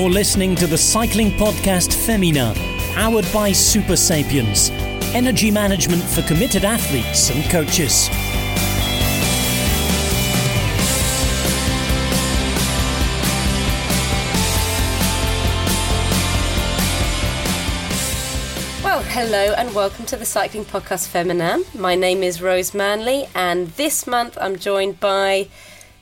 You're listening to the cycling podcast Féminin, powered by Supersapiens, energy management for committed athletes and coaches. Well, hello and welcome to the Cycling Podcast Féminin. My name is Rose Manley, and this month I'm joined by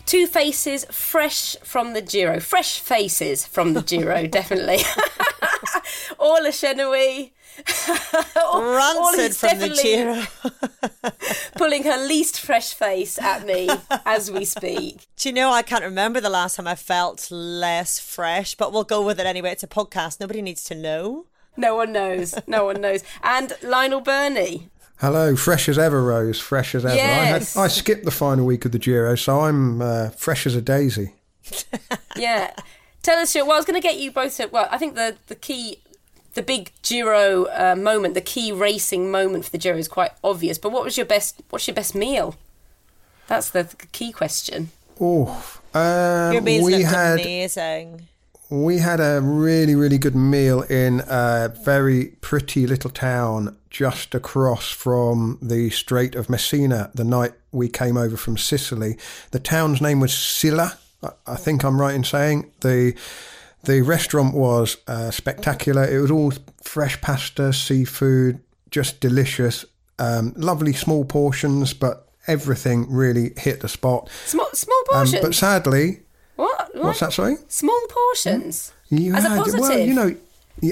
two faces fresh from the Giro. Fresh faces from the Giro, definitely. Orla Chennaoui. Rancid from the Giro. pulling her least fresh face at me as we speak. Do you know, I can't remember the last time I felt less fresh, but we'll go with it anyway. It's a podcast. Nobody needs to know. No one knows. No one knows. And Lionel Birnie. Hello, fresh as ever, Rose. Fresh as ever. Yes. I, had, I skipped the final week of the Giro, so I'm uh, fresh as a daisy. Yeah. Tell us your. Well, I was going to get you both. To, well, I think the the key, the big Giro uh, moment, the key racing moment for the Giro is quite obvious. But what was your best? What's your best meal? That's the, the key question. Oh, uh, we had amazing. we had a really really good meal in a very pretty little town just across from the Strait of Messina. The night we came over from Sicily, the town's name was Scilla. I- think I'm right in saying the. The restaurant was uh, spectacular. It was all fresh pasta, seafood, just delicious. Um, lovely small portions, but everything really hit the spot. Small small Um, portions. but sadly, what? what? what's that? Sorry. Small portions. You As a positive. well, you know,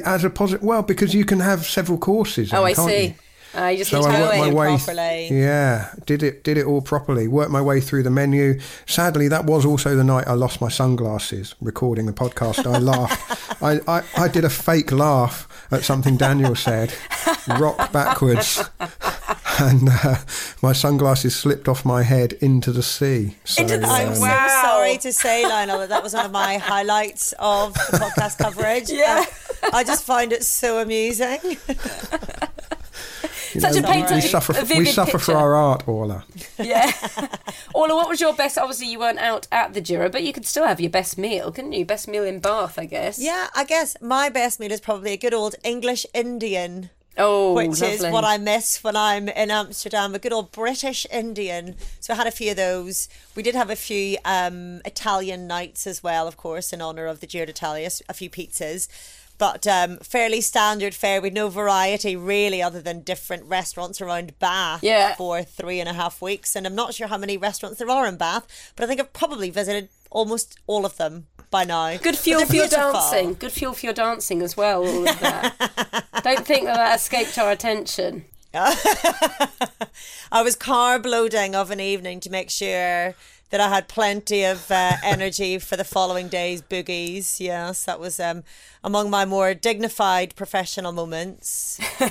as a positive. Well, because you can have several courses. Oh, in, I can't see. you? Uh, you just So need I worked my way. properly. Yeah, did it did it all properly. Worked my way through the menu. Sadly, that was also the night I lost my sunglasses recording the podcast. I laughed. I, I, I did a fake laugh at something Daniel said, rock backwards, and uh, my sunglasses slipped off my head into the sea. So, Into the- I'm um, so Wow. sorry to say, Lionel, that that was one of my highlights of the podcast coverage. Yeah. Uh, I just find it so amusing. you Such a know, painting- We suffer. a we vivid suffer for our art, Orla. Yeah. Orla, what was your best? Obviously, you weren't out at the Giro, but you could still have your best meal, couldn't you? Best meal in Bath, I guess. Yeah, I guess my best meal is probably a good old English Indian. Oh, which is what I miss when I'm in Amsterdam. A good old British Indian. So I had a few of those. We did have a few um, Italian nights as well, of course, in honour of the Giro d'Italia. A few pizzas, but um, fairly standard fare with no variety really, other than different restaurants around Bath. Yeah. For three and a half weeks, and I'm not sure how many restaurants there are in Bath, but I think I've probably visited almost all of them by now. Good fuel for your dancing. Good fuel for your dancing as well. All of that. Don't think that that escaped our attention. I was carb loading of an evening to make sure that I had plenty of uh, energy for the following day's boogies. Yes, that was um, among my more dignified professional moments.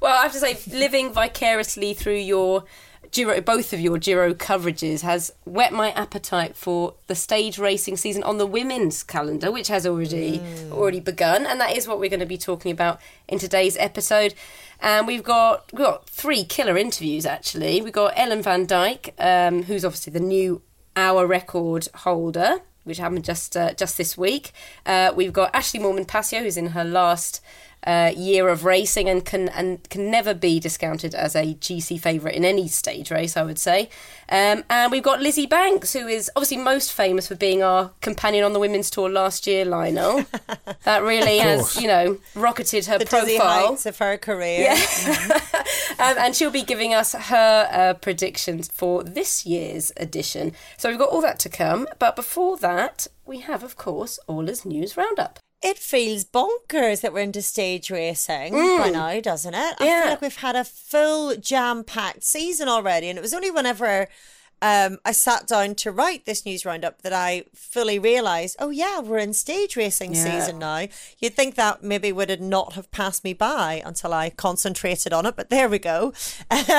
Well, I have to say, living vicariously through your Giro, both of your Giro coverages has whet my appetite for the stage racing season on the women's calendar, which has already already begun, and that is what we're going to be talking about in today's episode. And we've got we've got three killer interviews actually. We've got Ellen Van Dijk, um, who's obviously the new hour record holder, which happened just uh, just this week. Uh, we've got Ashleigh Moolman Pasio, who's in her last uh, year of racing and can and can never be discounted as a GC favourite in any stage race, I would say. Um, and we've got Lizzy Banks, who is obviously most famous for being our companion on the women's tour last year, Lionel. that really has, you know, rocketed her The profile. of her career. Yeah. um, and she'll be giving us her uh, predictions for this year's edition. So we've got all that to come. But before that, we have, of course, Orla's news roundup. It feels bonkers that we're into stage racing mm. by now, doesn't it? I Yeah. feel like we've had a full jam packed season already. And it was only whenever um, I sat down to write this news roundup that I fully realised, oh, yeah, we're in stage racing Yeah. season now. You'd think that maybe would have not have passed me by until I concentrated on it, but there we go.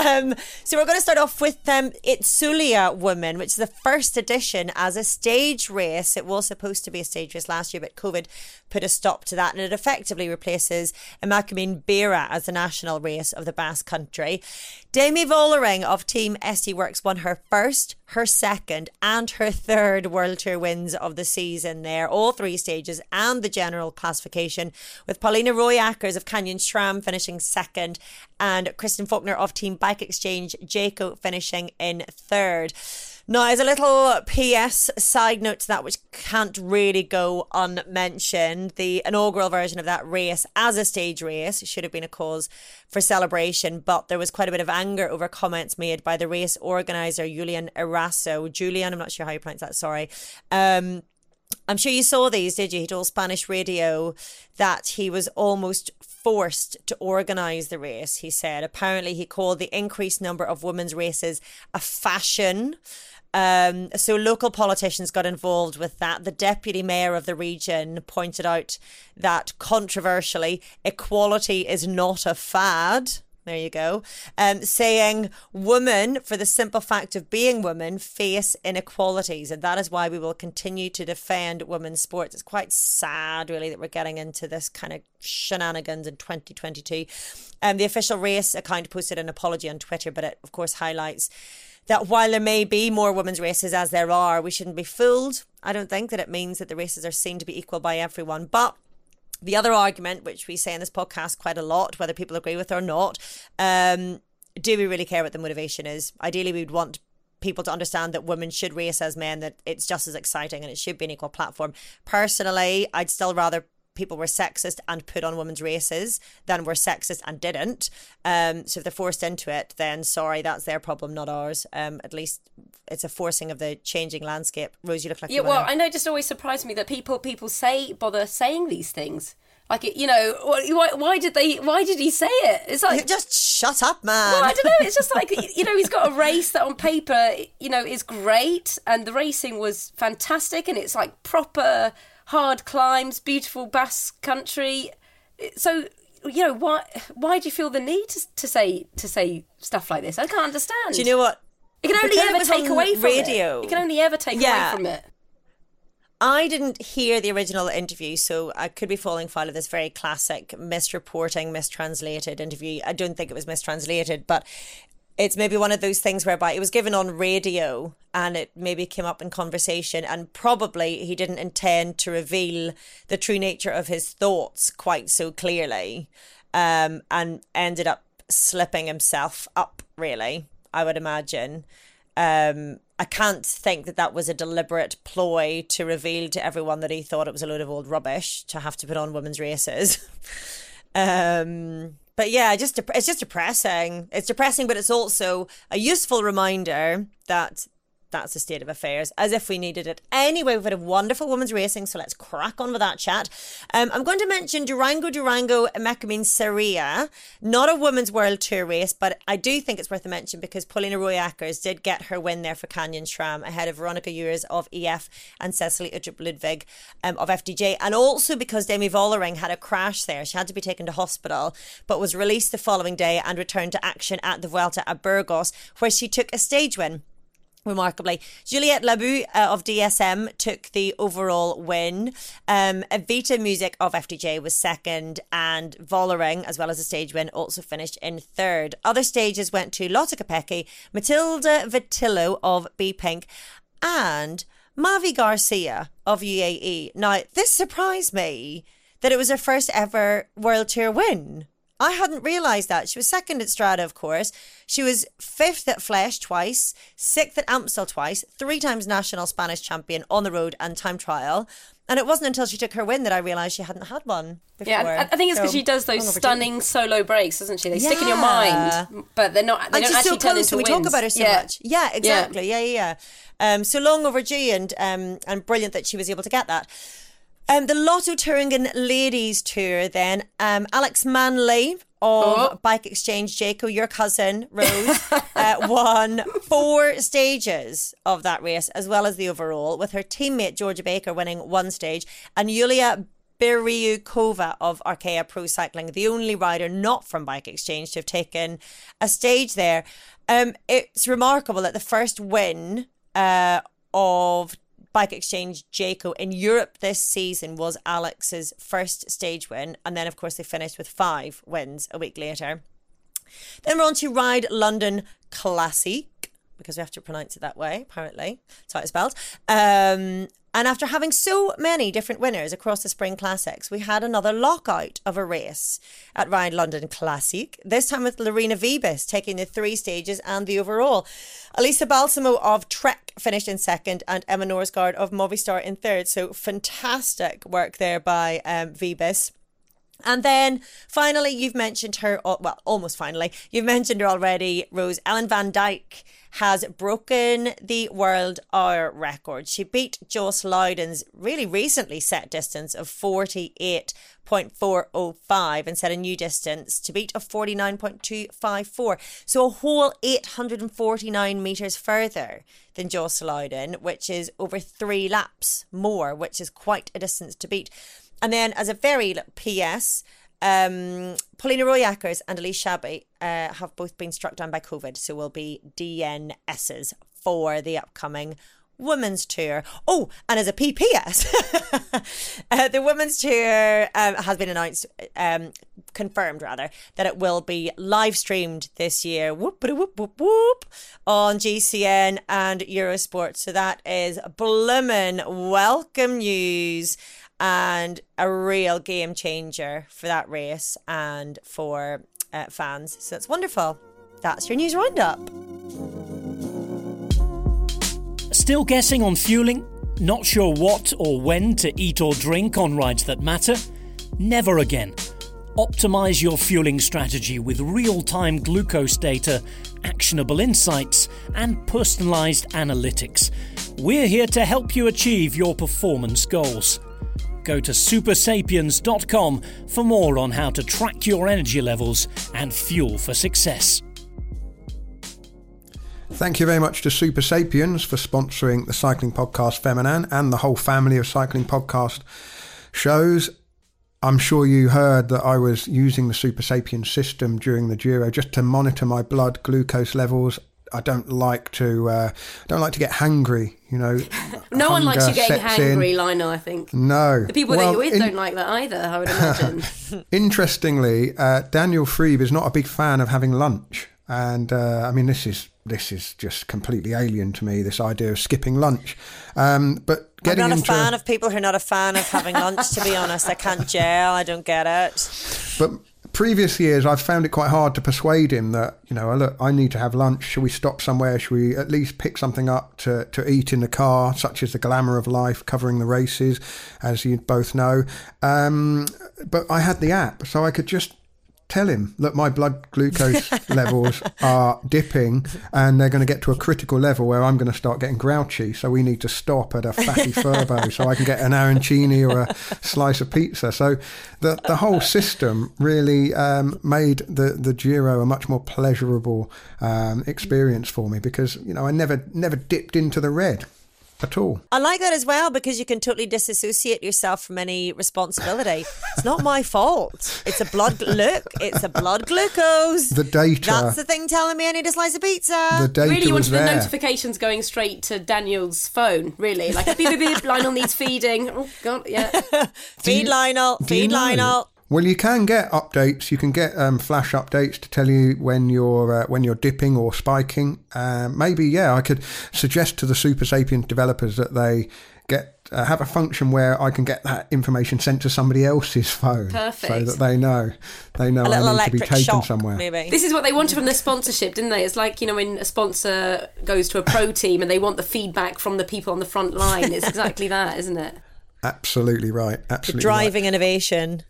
Um, so we're going to start off with um, Itzulia Women, which is the first edition as a stage race. It was supposed to be a stage race last year, but COVID put a stop to that, and it effectively replaces Emakumeen Bira as the national race of the Basque Country. Demi Vollering of Team SD Worx won her first her second, and her third World Tour wins of the season there, all three stages and the general classification, with Pauliena Rooijakkers of Canyon SRAM finishing second and Kristen Faulkner of Team Bike Exchange Jayco finishing in third. Now, as a little PS side note to that, which can't really go unmentioned, the inaugural version of that race as a stage race should have been a cause for celebration, but there was quite a bit of anger over comments made by the race organizer, Julian Eraso. Julian, I'm not sure how you pronounce that, sorry. Um, I'm sure you saw these, did you? He told Spanish radio that he was almost forced to organise the race, he said. Apparently, he called the increased number of women's races a fashion. Um, so local politicians got involved with that. The deputy mayor of the region pointed out that controversially, equality is not a fad. There you go. Um, saying women, for the simple fact of being women, face inequalities. And that is why we will continue to defend women's sports. It's quite sad, really, that we're getting into this kind of shenanigans in 2022. Um, the official race account posted an apology on Twitter, but it, of course, highlights that while there may be more women's races as there are, we shouldn't be fooled. I don't think that it means that the races are seen to be equal by everyone. But the other argument, which we say in this podcast quite a lot, whether people agree with or not, um, do we really care what the motivation is? Ideally, we would want people to understand that women should race as men, that it's just as exciting and it should be an equal platform. Personally, I'd still rather people were sexist and put on women's races than were sexist and didn't. Um, so if they're forced into it, then sorry, that's their problem, not ours. Um, at least it's a forcing of the changing landscape. Rose, you look like yeah. well, I know. It just always surprised me that people people say bother saying these things. Like it, you know, why, why did they? Why did he say it? It's like just shut up, man. Well, I don't know. It's just like you know, he's got a race that on paper, you know, is great, and the racing was fantastic, and it's like proper hard climbs, beautiful Basque country. So you know why why do you feel the need to, to say to say stuff like this? I can't understand. Do you know what? You can only ever take away from radio. it. You can only ever take yeah. away from it. I didn't hear the original interview, so I could be falling foul of this very classic misreporting, mistranslated interview. I don't think it was mistranslated, but it's maybe one of those things whereby it was given on radio and it maybe came up in conversation and probably he didn't intend to reveal the true nature of his thoughts quite so clearly um, and ended up slipping himself up really i would imagine. Um, i can't think that that was a deliberate ploy to reveal to everyone that he thought it was a load of old rubbish to have to put on women's races. Um, but yeah, just it's just depressing. It's depressing, but it's also a useful reminder that that's the state of affairs, as if we needed it. Anyway, we've had a wonderful women's racing, so let's crack on with that chat. Um, I'm going to mention Durango Durango Emakumeen Saria, not a women's world tour race, but I do think it's worth a mention because Pauliena Rooijakkers did get her win there for Canyon SRAM ahead of Veronica Ewers of EF and Cecilie Uttrup Ludwig um, of FDJ, and also because Demi Vollering had a crash there. She had to be taken to hospital, but was released the following day and returned to action at the Vuelta a Burgos, where she took a stage win remarkably. Juliette Labous uh, of DSM took the overall win. Um, Evita Muzic of FDJ was second, and Vollering, as well as a stage win, also finished in third. Other stages went to Lotte Kopecky, Matilde Vitillo of B Pink, and Mavi Garcia of UAE. Now, this surprised me that it was her first ever World Tour win. I hadn't realised that. She was second at Strade, of course. She was fifth at Flèche twice, sixth at Amstel twice, three times national Spanish champion on the road and time trial. And it wasn't until she took her win that I realised she hadn't had one before. Yeah, I think it's because so, she does those stunning solo breaks, doesn't she? They yeah. stick in your mind, but they're not. They and don't actually so turn into We wins. talk about her so yeah. much. Yeah, exactly. Yeah, yeah, yeah. Um, so long overdue and um, and brilliant that she was able to get that. Um, the Lotto Thuringen Ladies Tour, then. Um, Alex Manley of oh. Bike Exchange Jayco, your cousin, Rose, uh, won four stages of that race, as well as the overall, with her teammate Georgia Baker winning one stage and Yulia Biryukova of Arkea Pro Cycling, the only rider not from Bike Exchange to have taken a stage there. Um, it's remarkable that the first win uh, of Bike Exchange Jayco in Europe this season was Alex's first stage win. And then, of course, they finished with five wins a week later. Then we're on to Ride London Classic. because we have to pronounce it that way, apparently. That's how it's spelled. Um, and after having so many different winners across the Spring Classics, we had another lockout of a race at Ride London Classic, this time with Lorena Wiebes taking the three stages and the overall. Elisa Balsamo of Trek finished in second and Emma Norsgaard of Movistar in third. So fantastic work there by um. And then finally, you've mentioned her, well, almost finally, you've mentioned her already, Rose Ellen Van Dijk has broken the world hour record. She beat Joss Lowden's really recently set distance of 48.405 and set a new distance to beat of 49.254. So a whole 849 metres further than Joss Lowden, which is over three laps more, which is quite a distance to beat. And then, as a very PS, um, Pauliena Rooijakkers and Elise Chabbey uh, have both been struck down by COVID, so will be DNSs for the upcoming women's tour. Oh, and as a PPS, uh, the women's tour um, has been announced, um, confirmed rather, that it will be live streamed this year. Whoop, whoop, whoop, whoop, on GCN and Eurosport. So that is bloomin' welcome news and a real game changer for that race and for uh, fans. So it's wonderful. That's your news roundup. Still guessing on fueling? Not sure what or when to eat or drink on rides that matter? Never again. Optimize your fueling strategy with real time glucose data, actionable insights, and personalized analytics. We're here to help you achieve your performance goals. Go to supersapiens.com for more on how to track your energy levels and fuel for success. Thank you very much to Supersapiens for sponsoring the Cycling Podcast Féminin and the whole family of cycling podcast shows. I'm sure you heard that I was using the Supersapiens system during the Giro just to monitor my blood glucose levels I don't like to uh, don't like to get hungry. You know, no one likes you getting hangry, Lionel. I think no. The people well, that you're with in, don't like that either. I would imagine. interestingly, uh, Daniel Friebe is not a big fan of having lunch, and uh, I mean this is this is just completely alien to me. This idea of skipping lunch, um, but getting I'm not into, a fan of people who are not a fan of having lunch. To be honest, I can't gel. I don't get it. But previous years, I've found it quite hard to persuade him that, you know, look, I need to have lunch. Should we stop somewhere? Should we at least pick something up to, to eat in the car, such as the glamour of life covering the races, as you both know? Um, but I had the app, so I could just tell him, look, my blood glucose levels are dipping and they're going to get to a critical level where I'm going to start getting grouchy. So we need to stop at a fatty furbo so I can get an arancini or a slice of pizza. So the, the whole system really um, made the, the Giro a much more pleasurable um, experience for me because, you know, I never, never dipped into the red at all. I like that as well because you can totally disassociate yourself from any responsibility. it's not my fault. It's a blood look. It's a blood glucose. The data. That's the thing telling me I need a slice of pizza. The data really, you wanted there. the notifications going straight to Daniel's phone. Really, like beep beep beep. Lionel needs feeding. Oh God, yeah. feed you, Lionel. Feed Lionel. Well, you can get updates. You can get um, flash updates to tell you when you're uh, when you're dipping or spiking. Uh, maybe, yeah, I could suggest to the Supersapiens developers that they get uh, have a function where I can get that information sent to somebody else's phone, Perfect. so that they know they know I need to be taken shock, somewhere. Maybe. This is what they wanted from the sponsorship, didn't they? It's like you know when a sponsor goes to a pro team and they want the feedback from the people on the front line. It's exactly that, isn't it? Absolutely right. Absolutely driving right. innovation.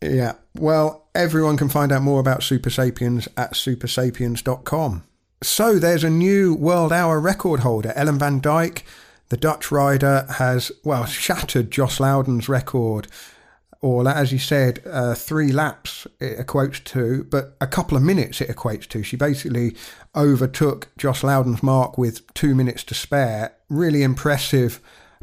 Yeah. Well, everyone can find out more about Supersapiens at supersapiens.com. So there's a new world hour record holder. Ellen Van Dijk, the Dutch rider, has, well, shattered Joss Lowden's record. Or, as you said, uh, three laps it equates to, but a couple of minutes it equates to. She basically overtook Joss Lowden's mark with two minutes to spare. Really impressive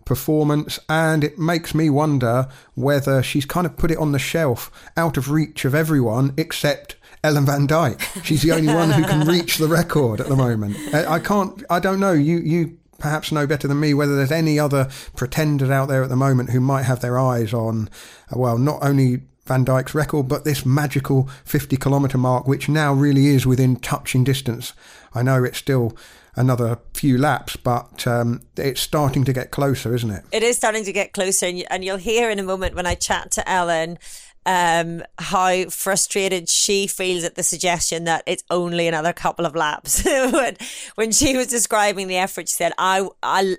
performance, and it makes me wonder whether she's kind of put it on the shelf out of reach of everyone except Ellen Van Dijk. She's the only one who can reach the record at the moment. I can't, I don't know. You, you perhaps know better than me whether there's any other pretenders out there at the moment who might have their eyes on, well, not only Van Dijk's record, but this magical 50 kilometre mark, which now really is within touching distance. I know it's still another few laps, but um, it's starting to get closer, isn't it? It is starting to get closer, and, you, and you'll hear in a moment when I chat to Ellen um, how frustrated she feels at the suggestion that it's only another couple of laps. when, when she was describing the effort, she said, "I, I,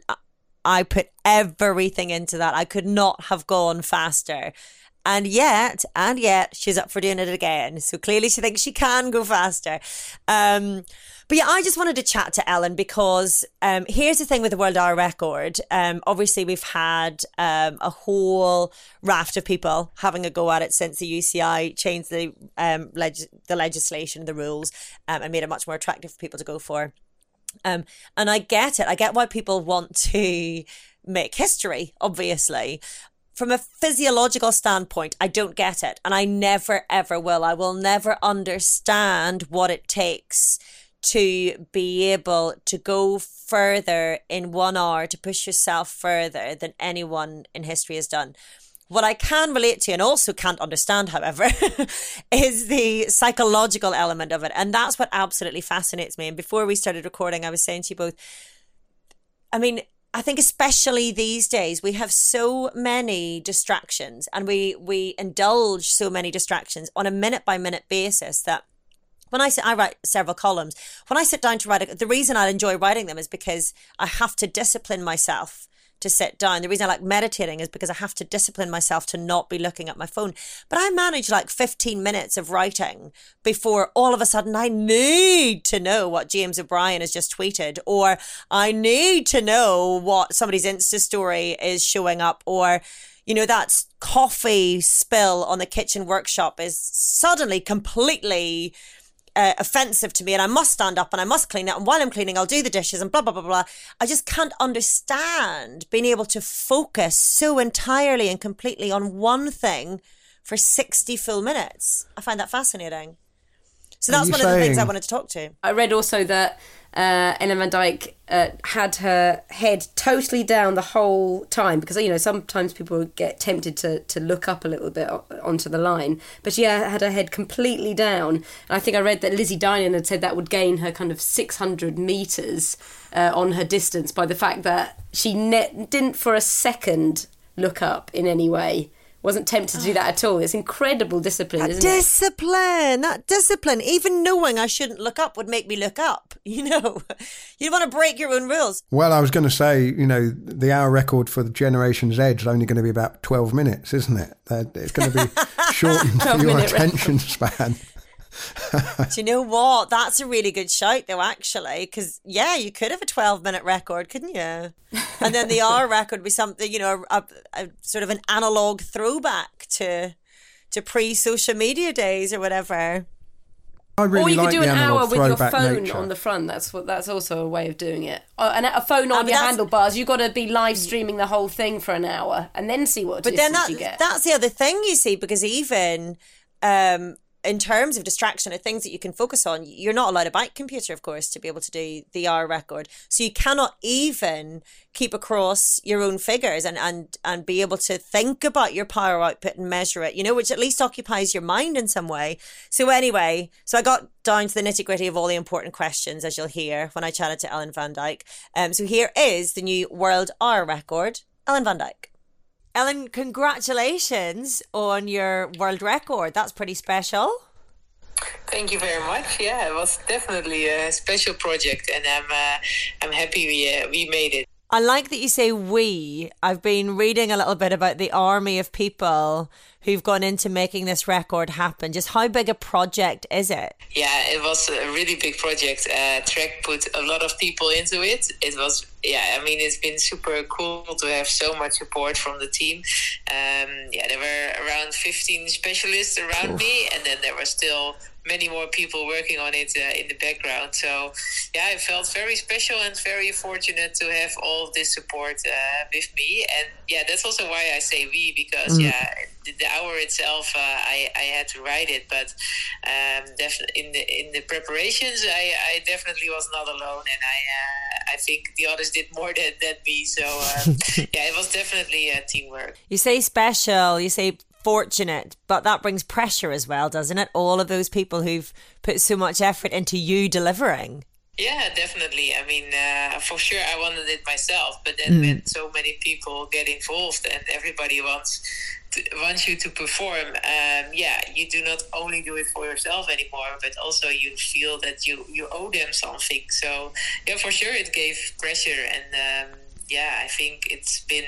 I put everything into that. I could not have gone faster." And yet, and yet, she's up for doing it again. So clearly, she thinks she can go faster. Um, but yeah, I just wanted to chat to Ellen because um, here's the thing with the World Hour Record. Um, obviously, we've had um, a whole raft of people having a go at it since the UCI changed the um, leg- the legislation, the rules, um, and made it much more attractive for people to go for. Um, and I get it. I get why people want to make history, obviously. From a physiological standpoint, I don't get it. And I never, ever will. I will never understand what it takes to be able to go further in one hour, to push yourself further than anyone in history has done. What I can relate to and also can't understand, however, is the psychological element of it. And that's what absolutely fascinates me. And before we started recording, I was saying to you both, I mean, I think especially these days we have so many distractions and we we indulge so many distractions on a minute by minute basis that when I sit, I write several columns. When I sit down to write, the reason I enjoy writing them is because I have to discipline myself to sit down. The reason I like meditating is because I have to discipline myself to not be looking at my phone. But I manage like 15 minutes of writing before all of a sudden I need to know what James O'Brien has just tweeted, or I need to know what somebody's Insta story is showing up, or you know, that coffee spill on the kitchen workshop is suddenly completely uh, offensive to me and I must stand up and I must clean it. And while I'm cleaning, I'll do the dishes and blah, blah, blah, blah. I just can't understand being able to focus so entirely and completely on one thing for 60 full minutes. I find that fascinating. So that's one saying... of the things I wanted to talk to. I read also that uh, Ellen Van Dijk uh, had her head totally down the whole time because you know sometimes people get tempted to to look up a little bit onto the line, but she had her head completely down. And I think I read that Lizzie Deignan had said that would gain her kind of six hundred meters uh, on her distance by the fact that she ne- didn't for a second look up in any way wasn't tempted to do that at all. It's incredible discipline, that isn't it? discipline, it? That discipline. Even knowing I shouldn't look up would make me look up. You know, you want to break your own rules. Well, I was going to say, you know, the hour record for the Generation's Edge is only going to be about 12 minutes, isn't it? It's going to be shortened for your attention span. Do you know what? That's a really good shout, though, actually, because yeah, you could have a 12 minute record, couldn't you? And then the hour record would be something, you know, a, a sort of an analog throwback to to pre social media days or whatever. I really or you like could do an hour with your phone nature. on the front. That's what. That's also a way of doing it. Uh, and a phone on your handlebars. You've got to be live streaming the whole thing for an hour and then see what. But then that, you get. that's the other thing you see because even um, in terms of distraction or things that you can focus on, you're not allowed a bike computer, of course, to be able to do the R record. So you cannot even keep across your own figures and, and, and be able to think about your power output and measure it, you know, which at least occupies your mind in some way. So anyway, so I got down to the nitty gritty of all the important questions, as you'll hear when I chatted to Ellen Van Dijk. Um, so here is the new world R record, Ellen Van Dijk. Ellen, congratulations on your world record. That's pretty special. Thank you very much. Yeah, it was definitely a special project, and I'm uh, I'm happy we uh, we made it. I like that you say we. I've been reading a little bit about the army of people who've gone into making this record happen. Just how big a project is it? Yeah, it was a really big project. Uh, Trek put a lot of people into it. It was, yeah, I mean, it's been super cool to have so much support from the team. Um, yeah, there were around 15 specialists around Oof. me, and then there were still many more people working on it uh, in the background. So, yeah, I felt very special and very fortunate to have all of this support uh, with me. And yeah, that's also why I say we because mm. yeah, the, the, hour itself, uh, I I had to write it, but um, definitely in the in the preparations, I, I definitely was not alone, and I uh, I think the others did more than, than me. So um, yeah, it was definitely a teamwork. You say special. You say fortunate, but that brings pressure as well, doesn't it? All of those people who've put so much effort into you delivering. Yeah, definitely. I mean, uh, for sure, I wanted it myself, but then mm. when so many people get involved and everybody wants to, wants you to perform, um, yeah, you do not only do it for yourself anymore, but also you feel that you you owe them something. So yeah, for sure, it gave pressure and. Um, yeah, I think it's been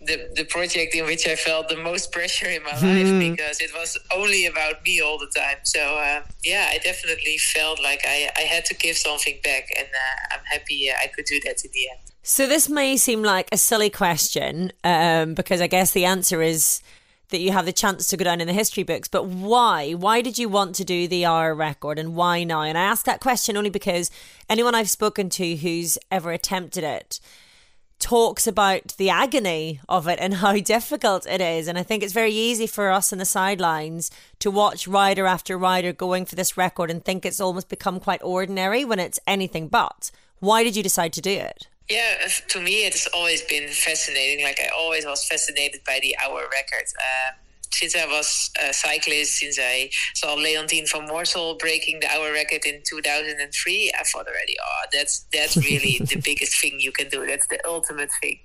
the the project in which I felt the most pressure in my mm. life because it was only about me all the time. So uh, yeah, I definitely felt like I, I had to give something back, and uh, I'm happy I could do that in the end. So this may seem like a silly question um, because I guess the answer is that you have the chance to go down in the history books. But why? Why did you want to do the R record and why now? And I ask that question only because anyone I've spoken to who's ever attempted it talks about the agony of it and how difficult it is. And I think it's very easy for us in the sidelines to watch rider after rider going for this record and think it's almost become quite ordinary when it's anything but. Why did you decide to do it? Yeah, to me, it's always been fascinating. Like, I always was fascinated by the hour record. Um, since I was a cyclist, since I saw Leontien van Moorsel breaking the hour record in 2003, I thought already, oh, that's that's really the biggest thing you can do. That's the ultimate thing.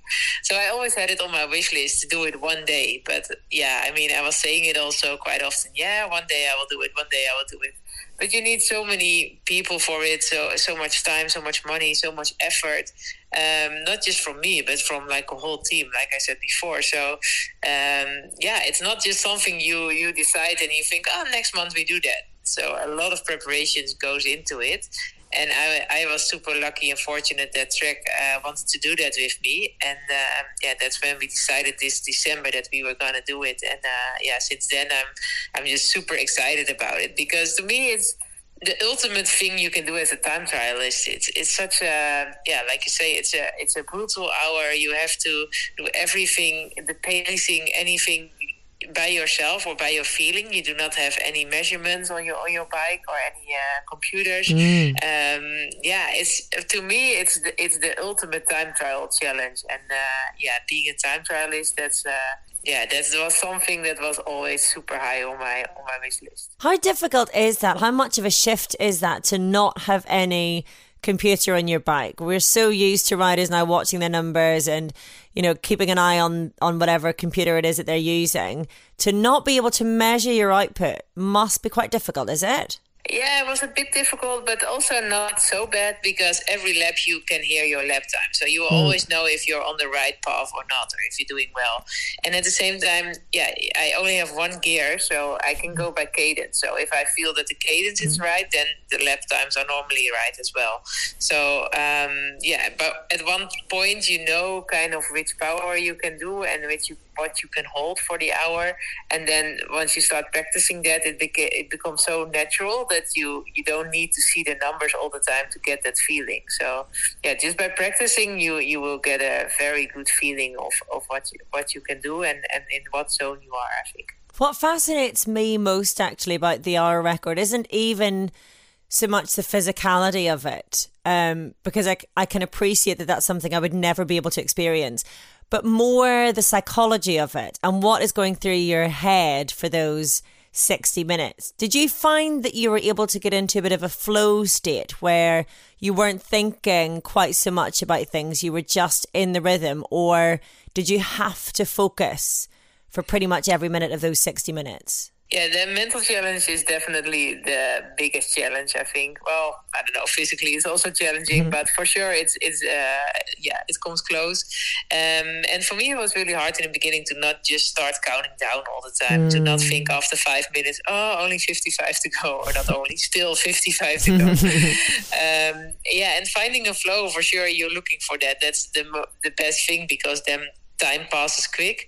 So I always had it on my wish list to do it one day. But yeah, I mean, I was saying it also quite often. Yeah, one day I will do it. One day I will do it but you need so many people for it so so much time so much money so much effort um, not just from me but from like a whole team like i said before. So um, yeah it's not just something you you decide and you think oh next month we do that. So a lot of preparations goes into it and I, I was super lucky and fortunate that Trek uh, wanted to do that with me, and uh, yeah, that's when we decided this December that we were gonna do it, and uh, yeah, since then I'm I'm just super excited about it because to me it's the ultimate thing you can do as a time trialist. It's it's such a yeah, like you say, it's a it's a brutal hour. You have to do everything, the pacing, anything by yourself or by your feeling. You do not have any measurements on your on your bike or any uh, computers. Mm. Um, yeah, it's to me it's the, it's the ultimate time trial challenge. And uh, yeah, being a time trialist, that's uh, yeah, that was something that was always super high on my on my wish list. How difficult is that? How much of a shift is that to not have any computer on your bike. We're so used to riders now watching their numbers and you know keeping an eye on on whatever computer it is that they're using. To not be able to measure your output must be quite difficult, is it? Yeah, it was a bit difficult, but also not so bad because every lap you can hear your lap time. So you mm. always know if you're on the right path or not, or if you're doing well. And at the same time, yeah, I only have one gear, so I can go by cadence. So if I feel that the cadence is hmm. right, then the lap times are normally right as well. So um, yeah, but at one point, you know kind of which power you can do and which you what you can hold for the hour. And then once you start practicing that it, beca- it becomes so natural that you you don't need to see the numbers all the time to get that feeling. So yeah just by practicing you you will get a very good feeling of, of what you, what you can do and and in what zone you are i think. What fascinates me most actually about the hour record isn't even so much the physicality of it um, because I, I can appreciate that that's something I would never be able to experience but more the psychology of it and what is going through your head for those 60 minutes. Did you find that you were able to get into a bit of a flow state where you weren't thinking quite so much about things, you were just in the rhythm, or did you have to focus for pretty much every minute of those 60 minutes? Yeah, the mental challenge is definitely the biggest challenge. I think. Well, I don't know. Physically, it's also challenging, mm-hmm. but for sure, it's it's uh, yeah, it comes close. Um, and for me, it was really hard in the beginning to not just start counting down all the time. Mm. To not mm. think after five minutes, oh, only fifty-five to go, or not only still fifty-five to go. um, yeah, and finding a flow for sure. You're looking for that. That's the the best thing because then time passes quick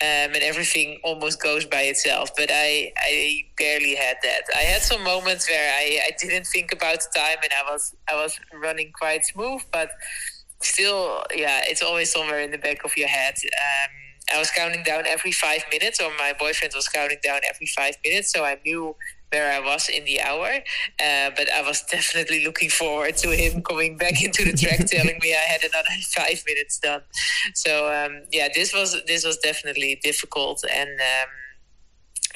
um, and everything almost goes by itself. But I, I barely had that. I had some moments where I, I didn't think about the time and I was I was running quite smooth, but still, yeah, it's always somewhere in the back of your head. Um, I was counting down every five minutes, or my boyfriend was counting down every five minutes, so I knew where I was in the hour. Uh, but I was definitely looking forward to him coming back into the track, telling me I had another five minutes done. So um, yeah, this was this was definitely difficult, and um,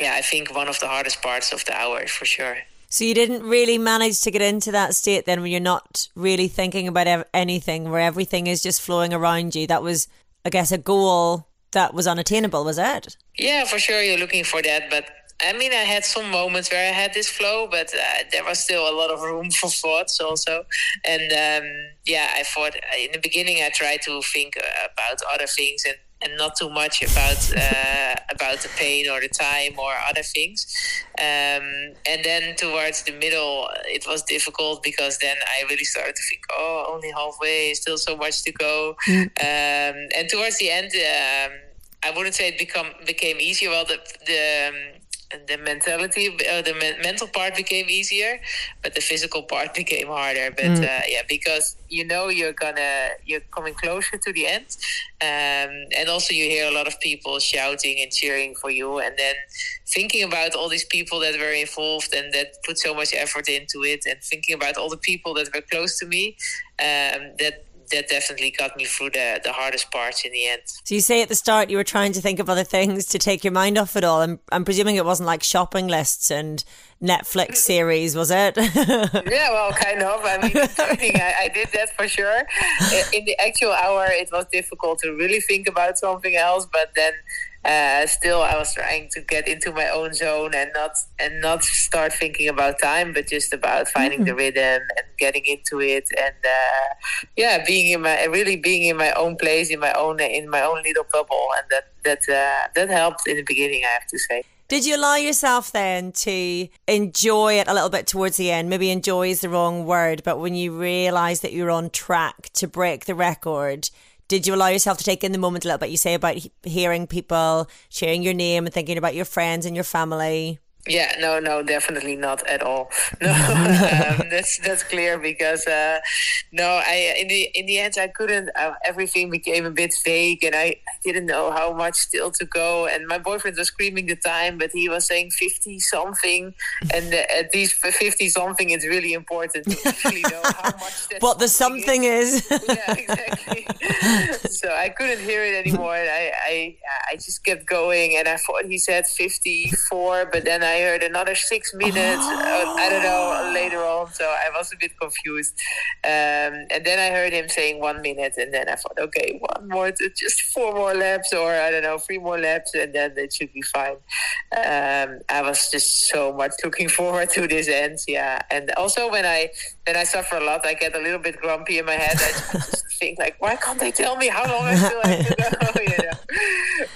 yeah, I think one of the hardest parts of the hour for sure. So you didn't really manage to get into that state then when you're not really thinking about ev- anything, where everything is just flowing around you. That was, I guess, a goal that was unattainable, was it? Yeah, for sure. You're looking for that, but I mean, I had some moments where I had this flow, but uh, there was still a lot of room for thoughts also. And um, yeah, I thought uh, in the beginning I tried to think about other things and and not too much about uh, about the pain or the time or other things. Um, and then towards the middle, it was difficult because then I really started to think, oh, only halfway, still so much to go. Mm. Um, and towards the end, um, I wouldn't say it become became easier. Well, the the um, the mentality, uh, the me- mental part became easier, but the physical part became harder. But mm. uh, yeah, because you know you're gonna you're coming closer to the end, um, and also you hear a lot of people shouting and cheering for you, and then thinking about all these people that were involved and that put so much effort into it, and thinking about all the people that were close to me, um, that that definitely got me through the, the hardest parts in the end. So you say at the start you were trying to think of other things to take your mind off it all. I'm, I'm presuming it wasn't like shopping lists and Netflix mm. series, was it? yeah, well, kind of. I mean, I, I did that for sure. In the actual hour, it was difficult to really think about something else, but then uh, still I was trying to get into my own zone and not and not start thinking about time, but just about finding mm-hmm. the rhythm and getting into it and uh, yeah, being in my really being in my own place in my own in my own little bubble, and that that uh, that helped in the beginning. I have to say. Did you allow yourself then to enjoy it a little bit towards the end? Maybe enjoy is the wrong word, but when you realised that you were on track to break the record, did you allow yourself to take in the moment a little bit? You say about hearing people sharing your name and thinking about your friends and your family. Yeah, no, no, definitely not at all. No, um, that's that's clear because uh, no, I in the in the end I couldn't. Uh, everything became a bit vague, and I, I didn't know how much still to go. And my boyfriend was screaming the time, but he was saying fifty something, and uh, at least for fifty something, it's really important to actually know how much. what the something is. is. yeah, exactly. so I couldn't hear it anymore, and I I I just kept going, and I thought he said fifty four, but then I I heard another six minutes. Oh. I don't know later on, so I was a bit confused. Um, and then I heard him saying one minute, and then I thought, okay, one more, just four more laps, or I don't know, three more laps, and then it should be fine. Um, I was just so much looking forward to this end, yeah. And also when I when I suffer a lot, I get a little bit grumpy in my head. I just think like, why can't they tell me how long I still have to go? you know.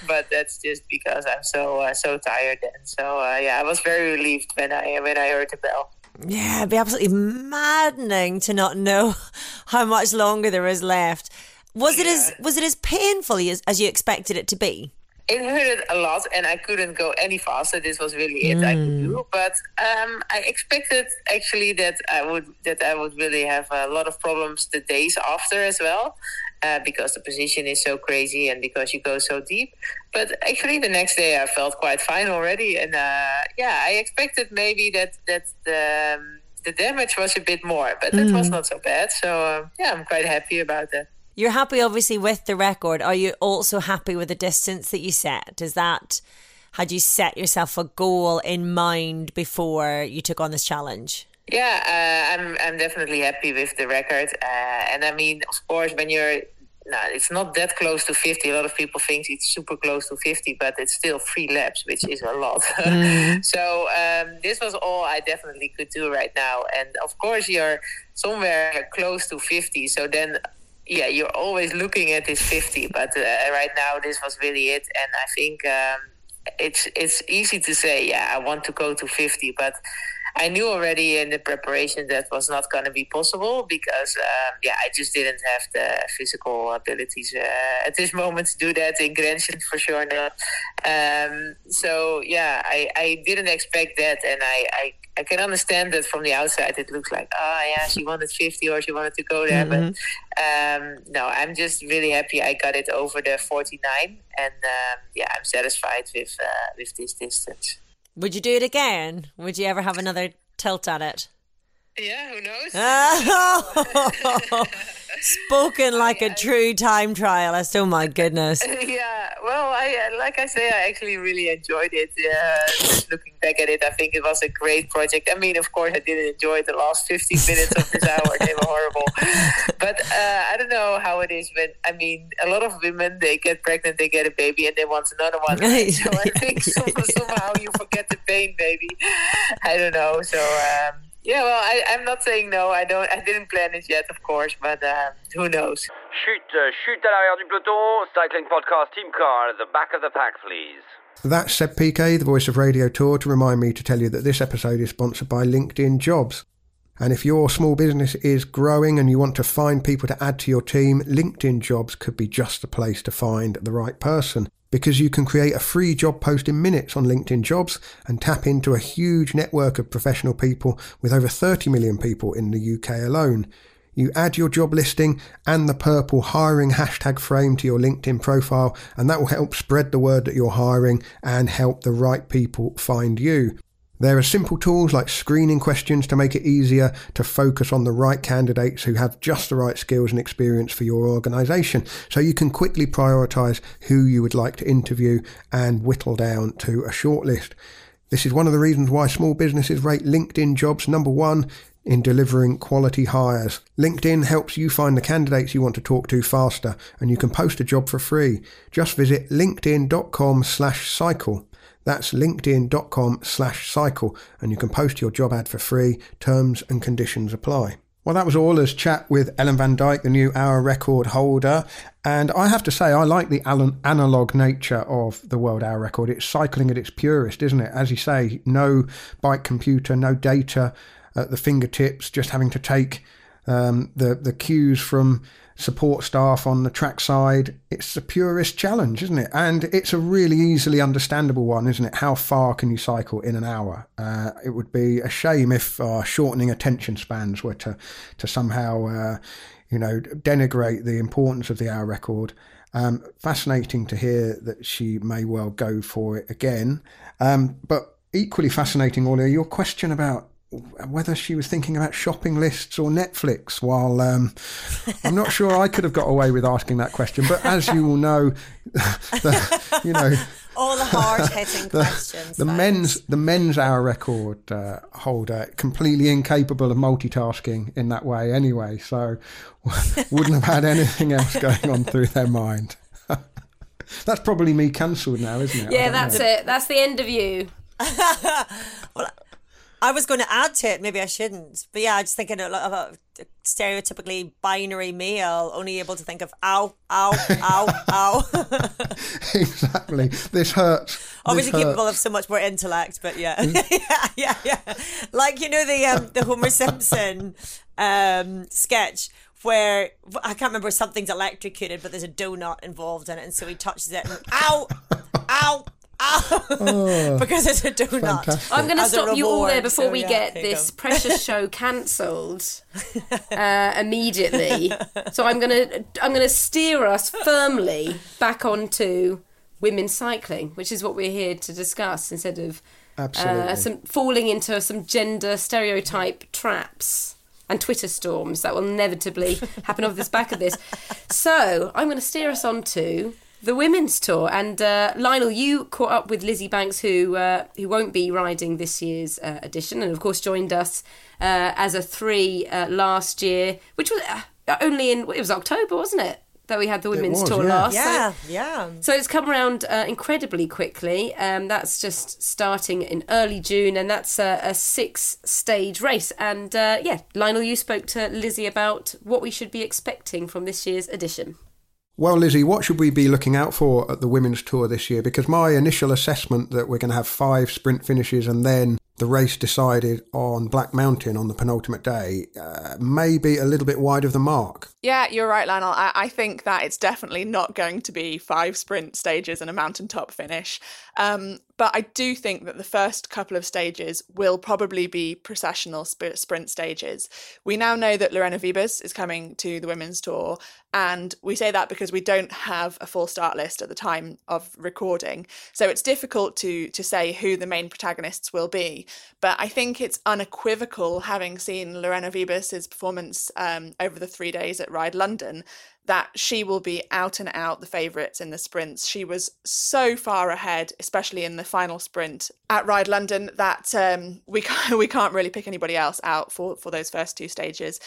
But that's just because I'm so uh, so tired. And so uh, yeah, was very relieved when I when I heard the bell. Yeah, it'd be absolutely maddening to not know how much longer there is left. Was it yeah. as was it as painful as, as you expected it to be? it hurted a lot and I couldn't go any faster. This was really it mm. I could do. Mm. But um, I expected actually that I would that I would really have a lot of problems the days after as well. Uh, because the position is so crazy and because you go so deep. But actually, the next day I felt quite fine already, and uh, yeah, I expected maybe that that the um, the damage was a bit more, but mm. it was not so bad. So um, yeah, I'm quite happy about that. You're happy, obviously, with the record. Are you also happy with the distance that you set? Is that had you set yourself a goal in mind before you took on this challenge? Yeah, uh, I'm I'm definitely happy with the record, uh, and I mean, of course, when you're no, it's not that close to 50. A lot of people think it's super close to 50, but it's still three laps, which is a lot. Mm. so um, this was all I definitely could do right now. And of course, you're somewhere close to 50. So then yeah, you're always looking at this 50, but uh, right now this was really it. And I think um, it's it's easy to say, yeah, I want to go to 50, but I knew already in the preparation that was not going to be possible because, um, yeah, I just didn't have the physical abilities uh, at this moment to do that in Grenchen for sure not. Um, so yeah, I, I didn't expect that, and I, I I can understand that from the outside it looks like oh yeah she wanted 50 or she wanted to go there mm-hmm. but um, no I'm just really happy I got it over the 49 and um, yeah I'm satisfied with uh, with this distance. Would you do it again? Would you ever have another tilt at it? Yeah, who knows? Spoken like a true time trialist. Oh my goodness. yeah, well, I uh, like I say, I actually really enjoyed it. Uh, looking back at it, I think it was a great project. I mean, of course, I didn't enjoy the last 15 minutes of this hour; they were horrible. But uh, I don't know how it is when I mean, a lot of women they get pregnant, they get a baby, and they want another one. Right? so I think somehow you forget the pain, maybe. I don't know. So. Um, yeah, well, I, I'm not saying no. I don't. I didn't plan it yet, of course, but um, who knows? Chute, uh, chute à l'arrière du peloton. Cycling podcast team car at the back of the pack, please. That's Seb Piquet, the voice of Radio Tour, to remind me to tell you that this episode is sponsored by LinkedIn Jobs. And if your small business is growing and you want to find people to add to your team, LinkedIn Jobs could be just the place to find the right person because you can create a free job post in minutes on LinkedIn Jobs and tap into a huge network of professional people with over 30 million people in the UK alone. You add your job listing and the purple hiring hashtag frame to your LinkedIn profile, and that will help spread the word that you're hiring and help the right people find you. There are simple tools like screening questions to make it easier to focus on the right candidates who have just the right skills and experience for your organisation. So you can quickly prioritise who you would like to interview and whittle down to a shortlist. This is one of the reasons why small businesses rate LinkedIn jobs number one in delivering quality hires. LinkedIn helps you find the candidates you want to talk to faster and you can post a job for free. Just visit linkedin.com slash cycle. That's linkedin.com slash cycle, and you can post your job ad for free. Terms and conditions apply. Well, that was all as chat with Ellen Van Dijk, the new hour record holder. And I have to say, I like the analog nature of the world hour record. It's cycling at its purest, isn't it? As you say, no bike computer, no data at the fingertips, just having to take um, the, the cues from support staff on the track side. It's the purest challenge, isn't it? And it's a really easily understandable one, isn't it? How far can you cycle in an hour? Uh, it would be a shame if uh, shortening attention spans were to to somehow, uh, you know, denigrate the importance of the hour record. Um, fascinating to hear that she may well go for it again. Um, but equally fascinating, Orla, your question about whether she was thinking about shopping lists or Netflix. While um, I'm not sure I could have got away with asking that question, but as you will know, the, you know. All the hard hitting questions. The men's the men's hour record uh, holder completely incapable of multitasking in that way anyway, so wouldn't have had anything else going on through their mind. that's probably me cancelled now, isn't it? Yeah, that's know. it. That's the end of you. well, I was going to add to it, maybe I shouldn't. But yeah, I just thinking of a stereotypically binary male, only able to think of ow, ow, ow, ow. exactly. This hurts. Obviously this capable hurts. of so much more intellect, but yeah. yeah, yeah, yeah. Like, you know, the um, the Homer Simpson um, sketch where I can't remember something's electrocuted, but there's a donut involved in it, and so he touches it and ow, ow, oh, because it's a donut. Fantastic. I'm going to stop you all there before so, we yeah, get this precious show cancelled uh, immediately. so I'm going to I'm going to steer us firmly back onto women's cycling, which is what we're here to discuss instead of uh, some falling into some gender stereotype traps and Twitter storms that will inevitably happen off this back of this. So I'm going to steer us on to the women's tour. And uh, Lionel, you caught up with Lizzy Banks, who uh, who won't be riding this year's uh, edition, and of course joined us uh, as a three uh, last year, which was uh, only in it was October, wasn't it? That we had the women's was, tour yeah. last. Yeah, so, yeah. So it's come around incredibly quickly. Um, that's just starting in early June, and that's a, a six-stage race. And yeah, Lionel, you spoke to Lizzy about what we should be expecting from this year's edition. Well, Lizzy, what should we be looking out for at the women's tour this year? Because my initial assessment that we're going to have five sprint finishes and then the race decided on Black Mountain on the penultimate day uh, may be a little bit wide of the mark. Yeah, you're right, Lionel. I, I, think that it's definitely not going to be five sprint stages and a mountaintop finish. Um, but I do think that the first couple of stages will probably be processional sp- sprint stages. We now know that Lorena Wiebes is coming to the women's tour, and we say that because we don't have a full start list at the time of recording. So it's difficult to to say who the main protagonists will be. But I think it's unequivocal, having seen Lorena Wiebes's performance um, over the three days at Ride London, that she will be out and out the favourites in the sprints. She was so far ahead, especially in the final sprint at Ride London, that um, we can't, we can't really pick anybody else out for, for those first two stages.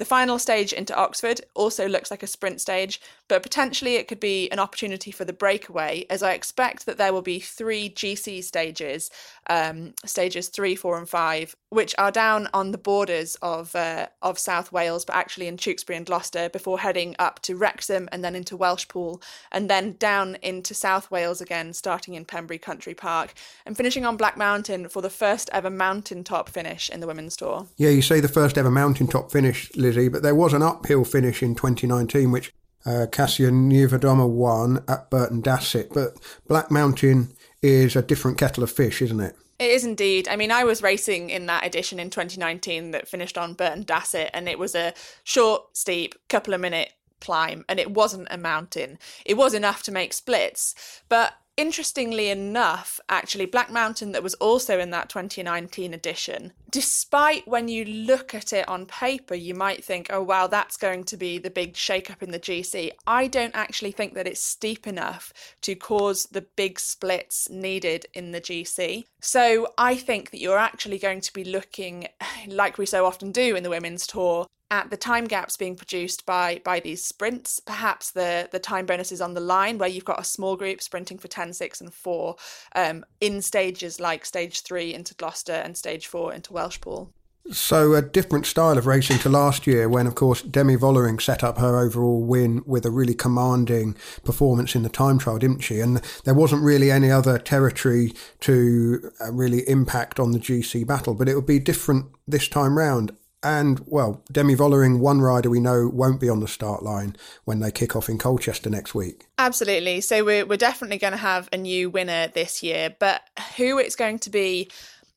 The final stage into Oxford also looks like a sprint stage, but potentially it could be an opportunity for the breakaway, as I expect that there will be three GC stages, um, stages three, four, and five, which are down on the borders of uh, of South Wales, but actually in Tewkesbury and Gloucester, before heading up to Wrexham and then into Welshpool, and then down into South Wales again, starting in Pembrey Country Park, and finishing on Black Mountain for the first ever mountaintop finish in the women's tour. Yeah, you say the first ever mountaintop finish, But there was an uphill finish in 2019, which uh, Niewiadoma won at Burton Dassett. But Black Mountain is a different kettle of fish, isn't it? It is indeed. I mean, I was racing in that edition in 2019 that finished on Burton Dassett, and it was a short, steep, couple of minute climb, and it wasn't a mountain. It was enough to make splits, but interestingly enough, actually, Black Mountain, that was also in that 2019 edition, despite when you look at it on paper, you might think, oh, wow, that's going to be the big shake-up in the GC. I don't actually think that it's steep enough to cause the big splits needed in the GC. So I think that you're actually going to be looking, like we so often do in the women's tour, at the time gaps being produced by by these sprints perhaps the the time bonuses on the line where you've got a small group sprinting for 10 6 and 4 um, in stages like stage 3 into gloucester and stage 4 into welshpool so a different style of racing to last year when of course demi vollering set up her overall win with a really commanding performance in the time trial didn't she? And there wasn't really any other territory to uh, really impact on the gc battle but it would be different this time round and, well, Demi Vollering, one rider we know won't be on the start line when they kick off in Colchester next week. Absolutely. So we're, we're definitely going to have a new winner this year, but who it's going to be,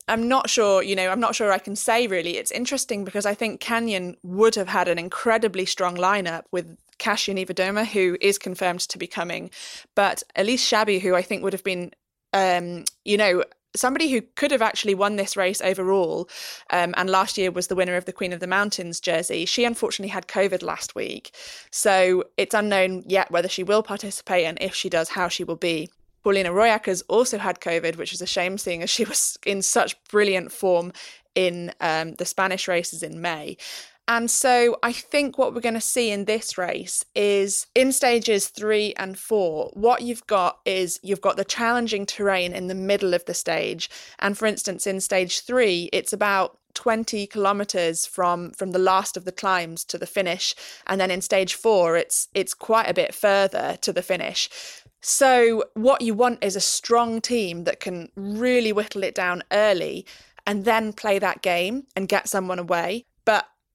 I'm not sure, you know, I'm not sure I can say really. It's interesting because I think Canyon would have had an incredibly strong lineup with Kasia Niewiadoma, who is confirmed to be coming, but Elise Chabbey, who I think would have been um, you know, somebody who could have actually won this race overall um, and last year was the winner of the Queen of the Mountains jersey. She unfortunately had COVID last week. So it's unknown yet whether she will participate and if she does, how she will be. Pauliena Rooijakkers has also had COVID, which is a shame seeing as she was in such brilliant form in um, the Spanish races in May. And so I think what we're going to see in this race is in stages three and four, what you've got is you've got the challenging terrain in the middle of the stage. And for instance, in stage three, it's about 20 kilometers from from the last of the climbs to the finish. And then in stage 4 it's it's quite a bit further to the finish. So what you want is a strong team that can really whittle it down early and then play that game and get someone away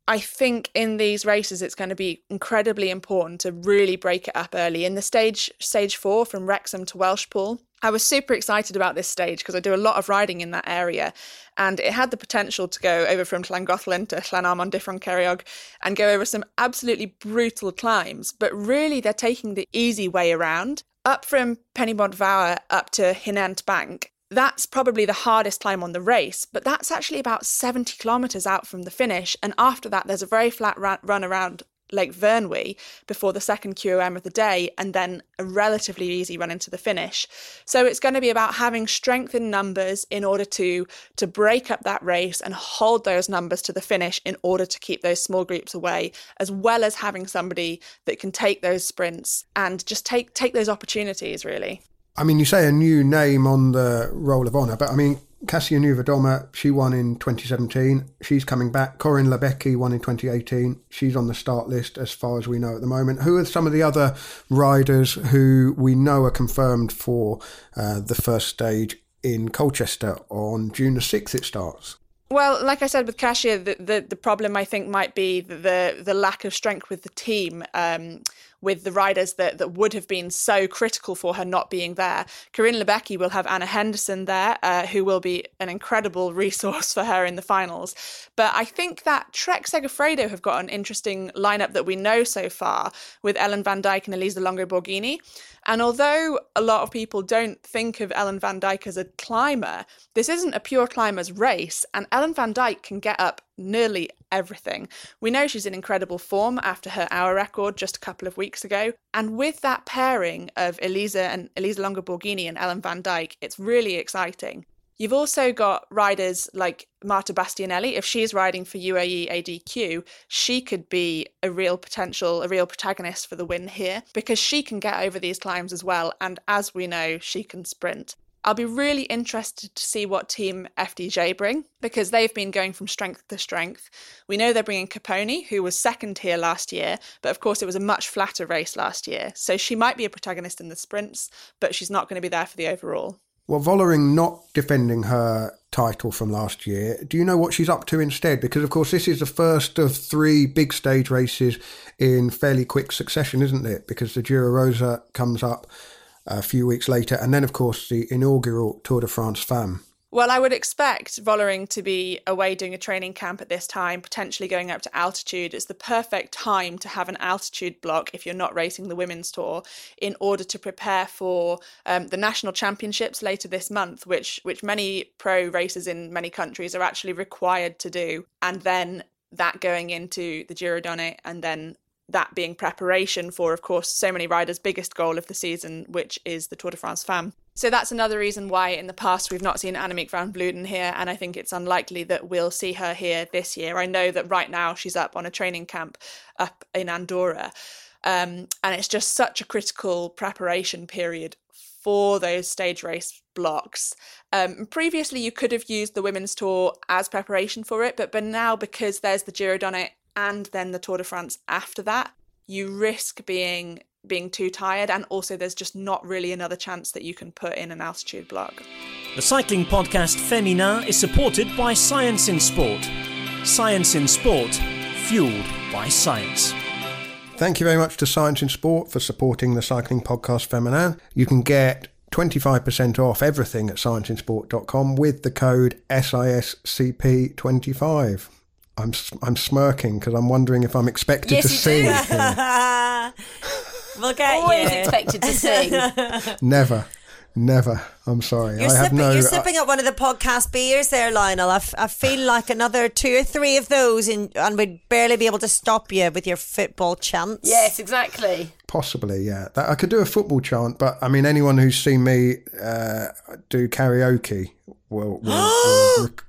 I think in these races it's going to be incredibly important to really break it up early. In the stage stage four from Wrexham to Welshpool, I was super excited about this stage because I do a lot of riding in that area, and it had the potential to go over from Llangollen to Llanarmon Dyffryn Ceiriog and go over some absolutely brutal climbs. But really, they're taking the easy way around. Up from Pen y Bont Fawr up to Hirnant Bank, that's probably the hardest climb on the race, but that's actually about 70 kilometres out from the finish. And after that, there's a very flat run around Lake Vyrnwy before the second QOM of the day, and then a relatively easy run into the finish. So it's going to be about having strength in numbers in order to to break up that race and hold those numbers to the finish in order to keep those small groups away, as well as having somebody that can take those sprints and just take take those opportunities really. I mean, you say a new name on the Roll of Honour, but I mean, Kasia Niewiadoma, she won in 2017. She's coming back. Coryn Labecki won in 2018. She's on the start list as far as we know at the moment. Who are some of the other riders who we know are confirmed for uh, the first stage in Colchester on June the 6th? It starts. Well, like I said with Kasia, the, the, the, problem I think might be the the lack of strength with the team. Um, with the riders that, that would have been so critical for her not being there. Coryn Labecki will have Anna Henderson there, uh, who will be an incredible resource for her in the finals. But I think that Trek Segafredo have got an interesting lineup that we know so far with Ellen van Dijk and Elisa Longo Borghini. And although a lot of people don't think of Ellen van Dijk as a climber, this isn't a pure climber's race, and Ellen van Dijk can get up nearly everything. We know she's in incredible form after her hour record just a couple of weeks ago. And with that pairing of Elisa and Elisa Longo Borghini and Ellen van Dijk, it's really exciting. You've also got riders like Marta Bastianelli. If she's riding for UAE ADQ, she could be a real potential, a real protagonist for the win here because she can get over these climbs as well. And as we know, she can sprint. I'll be really interested to see what team FDJ bring because they've been going from strength to strength. We know they're bringing Copponi, who was second here last year, but of course it was a much flatter race last year. So she might be a protagonist in the sprints, but she's not going to be there for the overall. Well, Vollering not defending her title from last year, do you know what she's up to instead? Because, of course, this is the first of three big stage races in fairly quick succession, isn't it? Because the Giro Rosa comes up a few weeks later, and then, of course, the inaugural Tour de France Femme. Well, I would expect Vollering to be away doing a training camp at this time, potentially going up to altitude. It's the perfect time to have an altitude block if you're not racing the women's tour, in order to prepare for um, the national championships later this month, which which many pro racers in many countries are actually required to do, and then that going into the Giro Donne and then that being preparation for, of course, so many riders' biggest goal of the season, which is the Tour de France Femme. So that's another reason why in the past we've not seen Annemiek van Vleuten here, and I think it's unlikely that we'll see her here this year. I know that right now she's up on a training camp up in Andorra, um, and it's just such a critical preparation period for those stage race blocks. Um, previously, you could have used the women's tour as preparation for it, but but now because there's the Giro and then the Tour de France after that, you risk being being too tired, and also there's just not really another chance that you can put in an altitude block. The cycling podcast Féminin is supported by Science in Sport. Science in Sport, fueled by science. Thank you very much to Science in Sport for supporting the cycling podcast Féminin. You can get 25% off everything at scienceinsport.com with the code SISCP25. I'm I'm smirking because I'm wondering if I'm expected Yes, to you sing. do. here. We'll get Always you. expected to sing. Never, never. I'm sorry. You're, I have sipping, no. you're uh, sipping at one of the podcast beers there, Lionel. I, f- I feel like another two or three of those, in, and we'd barely be able to stop you with your football chants. yes, exactly. Possibly, yeah. That, I could do a football chant, but I mean, anyone who's seen me uh, do karaoke will, will, will rec-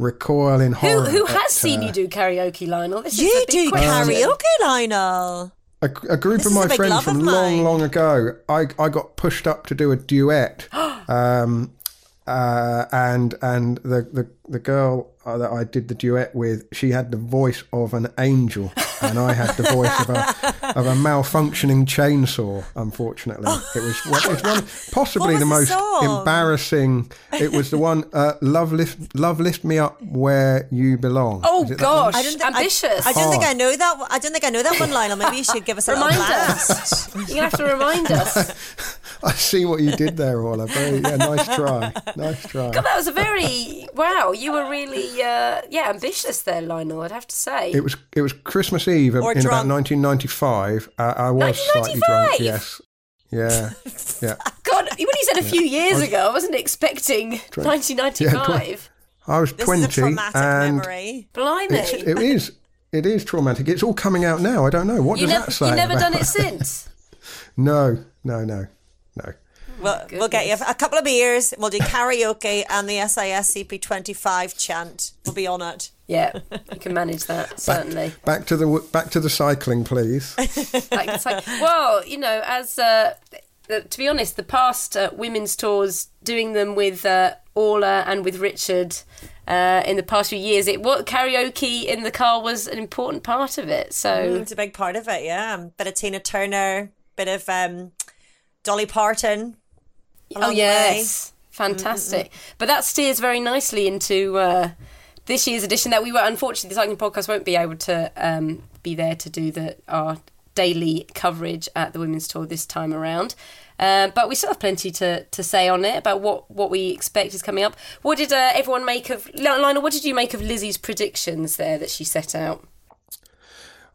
recoil in horror. who at, has seen uh, you do karaoke, Lionel? This is You big do question. karaoke, Lionel. A, a group This of my friends from of long, long ago, I, I got pushed up to do a duet. um, uh, and and the, the, the girl uh, that I did the duet with, she had the voice of an angel, and I had the voice of a of a malfunctioning chainsaw. Unfortunately, it was one, it's one possibly was the the most song? embarrassing. It was the one, uh, "Love lift, love lift me up where you belong." Oh Is it that one? gosh, I don't think, ambitious. I, I don't think. I know that. one- I don't think I know that one, Lionel. Maybe you should give us a little Remind blast. us. you have to remind us. I see what you did there, Orla. Very yeah, nice try, nice try. God, that was a very wow. You were really uh, yeah ambitious there, Lionel. I'd have to say. It was it was Christmas Eve Or in drunk. about 1995. Uh, I was slightly drunk. Yes. Yeah. Yeah. God, when you said a few years ago, I wasn't expecting 1995. I was This 20 is a traumatic and memory. Blimey. it's, it is it is traumatic. It's all coming out now. I don't know what you does never, that say. you've never about- done it since. No, no, no, no. We'll, we'll get you a couple of beers. We'll do karaoke and the SIS CP25 chant. We'll be on it. Yeah, you can manage that certainly. Back to the back to the cycling, please. Like, it's like, well, you know, as uh, to be honest, the past uh, women's tours, doing them with uh, Orla and with Richard uh, in the past few years, it what karaoke in the car was an important part of it. So It's a big part of it, yeah. Bit of Tina Turner, bit of um, Dolly Parton. Oh along the yes, fantastic. But that steers very nicely into uh, this year's edition. That we were unfortunately the cycling podcast won't be able to um, be there to do the our daily coverage at the Women's Tour this time around. Uh, but we still have plenty to, to say on it about what, what we expect is coming up. What did uh, everyone make of Lionel? What did you make of Lizzy's predictions there that she set out?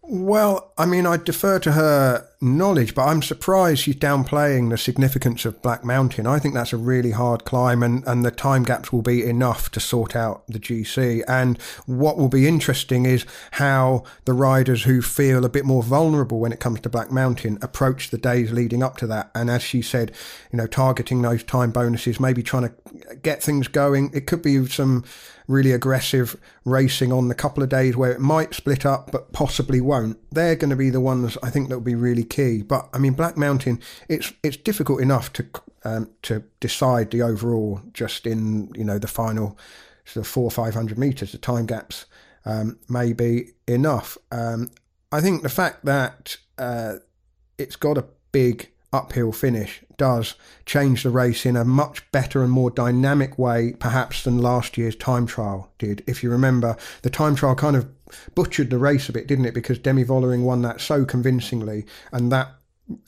Well, I mean, I defer to her knowledge, but I'm surprised she's downplaying the significance of Black Mountain. I think that's a really hard climb, and, and the time gaps will be enough to sort out the GC. And what will be interesting is how the riders who feel a bit more vulnerable when it comes to Black Mountain approach the days leading up to that. And as she said, you know, targeting those time bonuses, maybe trying to get things going. It could be some really aggressive racing on the couple of days where it might split up but possibly won't. They're going to be the ones I think that will be really key. But I mean, Black Mountain, it's it's difficult enough to um, to decide the overall just in you know the final sort of four five hundred meters. The time gaps um, may be enough. Um, I think the fact that uh, it's got a big uphill finish does change the race in a much better and more dynamic way, perhaps, than last year's time trial did. If you remember, the time trial kind of butchered the race a bit, didn't it? Because Demi Vollering won that so convincingly, and that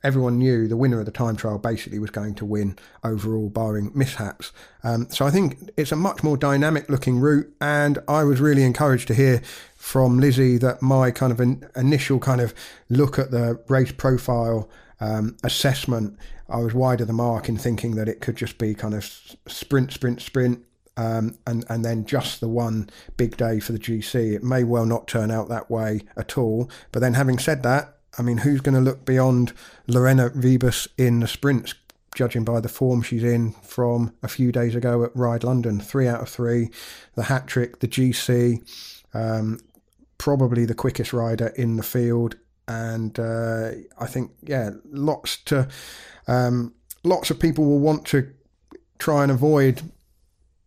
everyone knew the winner of the time trial basically was going to win overall, barring mishaps. Um, so I think it's a much more dynamic looking route, and I was really encouraged to hear from Lizzy that my kind of an initial kind of look at the race profile um, assessment, I was wide of the mark in thinking that it could just be kind of sprint, sprint, sprint, um, and and then just the one big day for the GC. It may well not turn out that way at all. But then, having said that, I mean, who's going to look beyond Lorena Wiebes in the sprints? Judging by the form she's in from a few days ago at Ride London, three out of three, the hat trick, the GC, um, probably the quickest rider in the field, and uh, I think yeah, lots to um, lots of people will want to try and avoid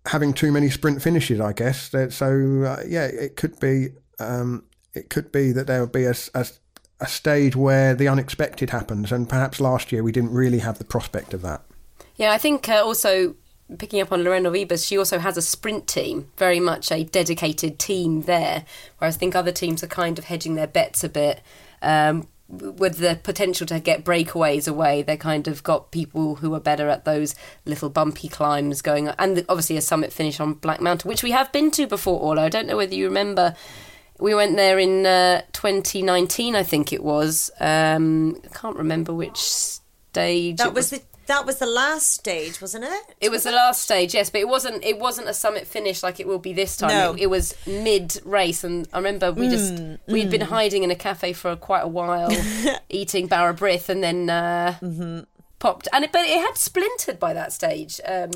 having too many sprint finishes. I guess so. Uh, yeah, it could be um, it could be that there will be a, a a stage where the unexpected happens, and perhaps last year we didn't really have the prospect of that. Yeah, I think uh, also picking up on Lorena Wiebes, she also has a sprint team, very much a dedicated team there, whereas I think other teams are kind of hedging their bets a bit um, with the potential to get breakaways away, they kind of got people who are better at those little bumpy climbs going, and obviously a summit finish on Black Mountain, which we have been to before. Orla, I don't know whether you remember. We went there in uh, 2019, I think it was. Um, I can't remember which stage. That was, was the that was the last stage, wasn't it? It was the last stage, yes, but it wasn't. It wasn't a summit finish like it will be this time. No. It, it was mid race, and I remember we just mm, we'd mm. been hiding in a cafe for quite a while, eating Bara Brith, and then uh, mm-hmm. popped. And it, but it had splintered by that stage. Um,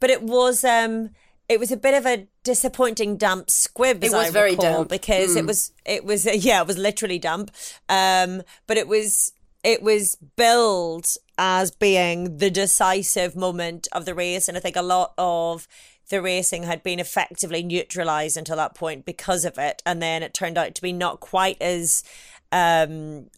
but it was. Um, it was a bit of a disappointing damp squib. it was I very recall, damp because mm. it was. It was. Yeah, it was literally damp. Um, but it was it was billed as being the decisive moment of the race. And I think a lot of the racing had been effectively neutralized until that point because of it. And then it turned out to be not quite as. Um,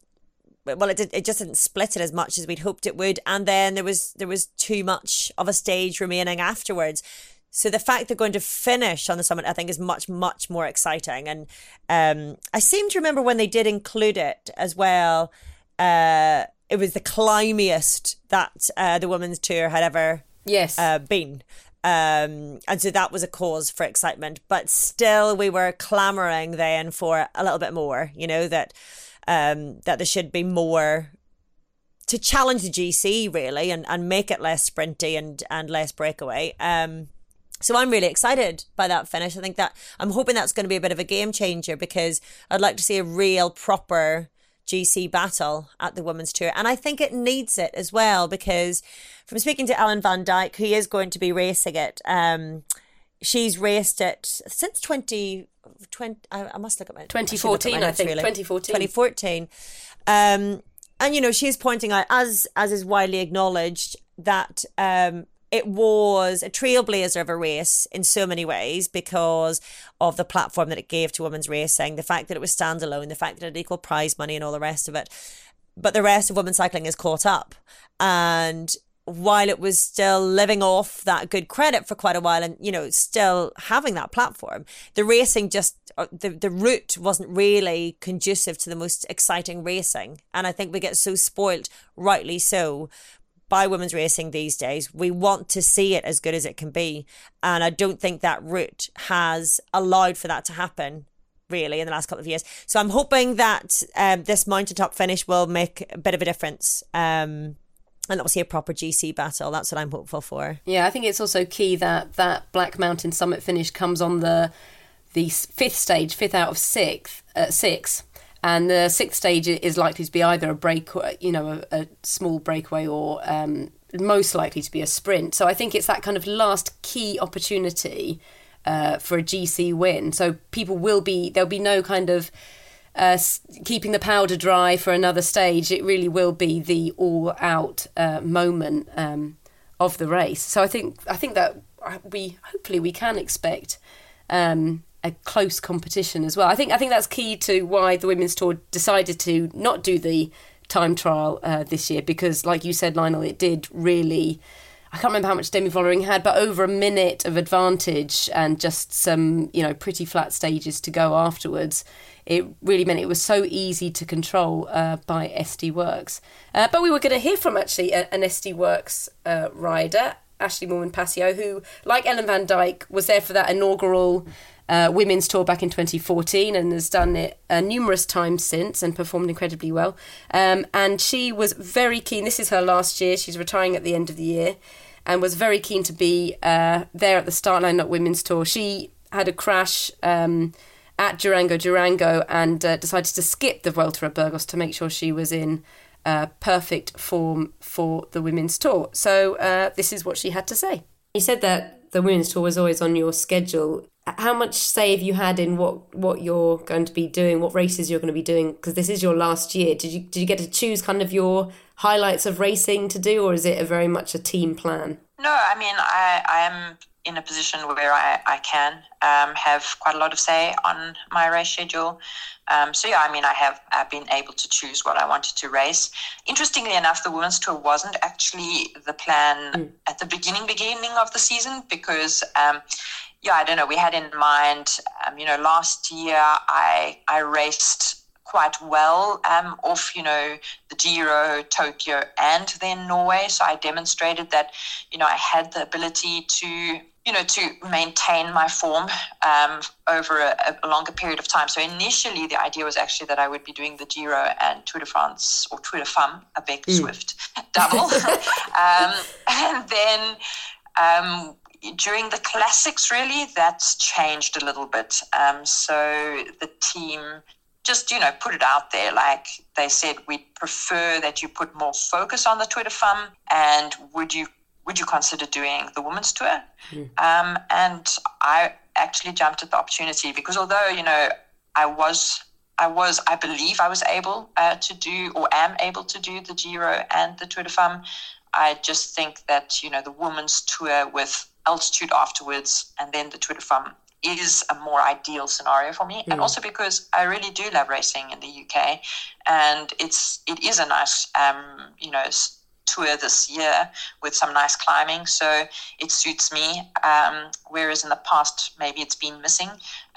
well, it did, it just didn't split it as much as we'd hoped it would, and then there was there was too much of a stage remaining afterwards. So the fact they're going to finish on the summit, I think, is much much more exciting. And um, I seem to remember when they did include it as well uh, it was the climiest that uh, the women's tour had ever yes uh, been. Um, and so that was a cause for excitement, but still we were clamoring then for a little bit more. You know that um, that there should be more to challenge the GC really and, and make it less sprinty and and less breakaway. Um, so I'm really excited by that finish. I think that I'm hoping that's going to be a bit of a game changer because I'd like to see a real proper GC battle at the women's tour. And I think it needs it as well because from speaking to Ellen Van Dijk, who is going to be racing it, um, she's raced it since 20, 20 I, I must look at my 2014, I, I think. Really. 2014. 2014. Um, and you know, she's pointing out, as as is widely acknowledged, that um, it was a trailblazer of a race in so many ways because of the platform that it gave to women's racing, the fact that it was standalone, the fact that it had equal prize money and all the rest of it. But the rest of women's cycling is caught up. And while it was still living off that good credit for quite a while and you know still having that platform the racing just uh, the the route wasn't really conducive to the most exciting racing and i think we get so spoilt rightly so by women's racing these days we want to see it as good as it can be and i don't think that route has allowed for that to happen really in the last couple of years so i'm hoping that um, this mountaintop finish will make a bit of a difference um, and obviously a proper GC battle. That's what I'm hopeful for. Yeah, I think it's also key that that Black Mountain Summit finish comes on the the fifth stage, fifth out of sixth, uh, six, and the sixth stage is likely to be either a break, you know, a, a small breakaway, or um, most likely to be a sprint. So I think it's that kind of last key opportunity uh, for a GC win. So people will be there'll be no kind of uh, keeping the powder dry for another stage. It really will be the all-out uh, moment um, of the race. So I think I think that we hopefully we can expect um, a close competition as well. I think I think that's key to why the women's tour decided to not do the time trial uh, this year because, like you said, Lionel, it did really. I can't remember how much Demi Vollering had, but over a minute of advantage and just some, you know, pretty flat stages to go afterwards it really meant it was so easy to control uh, by SD Worx. Uh, but we were going to hear from actually an SD Worx uh, rider, Ashleigh Moolman Pasio, who, like Ellen Van Dijk, was there for that inaugural uh, women's tour back in 2014 and has done it uh, numerous times since and performed incredibly well. Um, and she was very keen. This is her last year. She's retiring at the end of the year and was very keen to be uh, there at the start line at women's tour. She had a crash. Um, at Durango Durango and uh, decided to skip the Vuelta a Burgos to make sure she was in uh, perfect form for the women's tour. So uh, this is what she had to say. You said that the women's tour was always on your schedule. How much say have you had in what, what you're going to be doing, what races you're going to be doing? Because this is your last year. Did you did you get to choose kind of your highlights of racing to do, or is it a very much a team plan? No, I mean I I am in a position where I, I can um, have quite a lot of say on my race schedule. Um, so yeah, I mean, I have I've been able to choose what I wanted to race. Interestingly enough, the women's tour wasn't actually the plan mm. at the beginning beginning of the season because. Um, yeah, I don't know. We had in mind, um, you know, last year I I raced quite well um, off, you know, the Giro, Tokyo, and then Norway. So I demonstrated that, you know, I had the ability to you know, to maintain my form um, over a, a, longer period of time. So initially, the idea was actually that I would be doing the Giro and Tour de France or Tour de Femme, a big mm. Swift double, um, and then. Um, during the classics, really, that's changed a little bit. Um, so the team just you know put it out there like they said we'd prefer that you put more focus on the Tour de Femme and would you would you consider doing the women's tour? Mm. Um, and I actually jumped at the opportunity because although, you know, I was, I was, I believe I was able uh, to do or am able to do the Giro and the Tour de Femme. I just think that, you know, the women's tour with altitude afterwards and then the Tour de Femme is a more ideal scenario for me. Mm. And hmm. also because I really do love racing in the UK and it's, it is a nice, um, you know, tour this year with some nice climbing. So it suits me. Um, whereas in the past, maybe it's been missing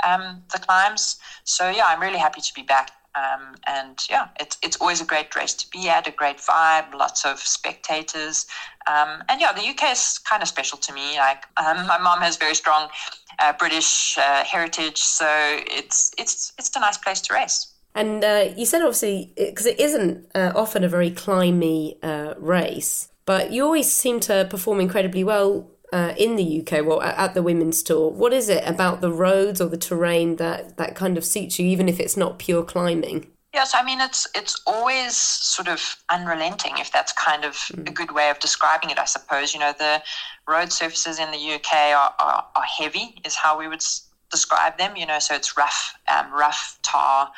um, the climbs. So yeah, I'm really happy to be back. Um, and yeah, it's it's always a great race to be at, a great vibe, lots of spectators, um, and yeah, the UK is kind of special to me. Like um, my mom has very strong uh, British uh, heritage, so it's it's it's a nice place to race. And uh, you said obviously because it isn't uh, often a very climby uh, race, but you always seem to perform incredibly well uh, in the UK. Well, at the women's tour, what is it about the roads or the terrain that that kind of suits you, even if it's not pure climbing? Yes, I mean it's it's always sort of unrelenting, if that's kind of mm. a good way of describing it. I suppose you know the road surfaces in the UK are, are, are heavy, is how we would describe them. You know, so it's rough, um, rough tar,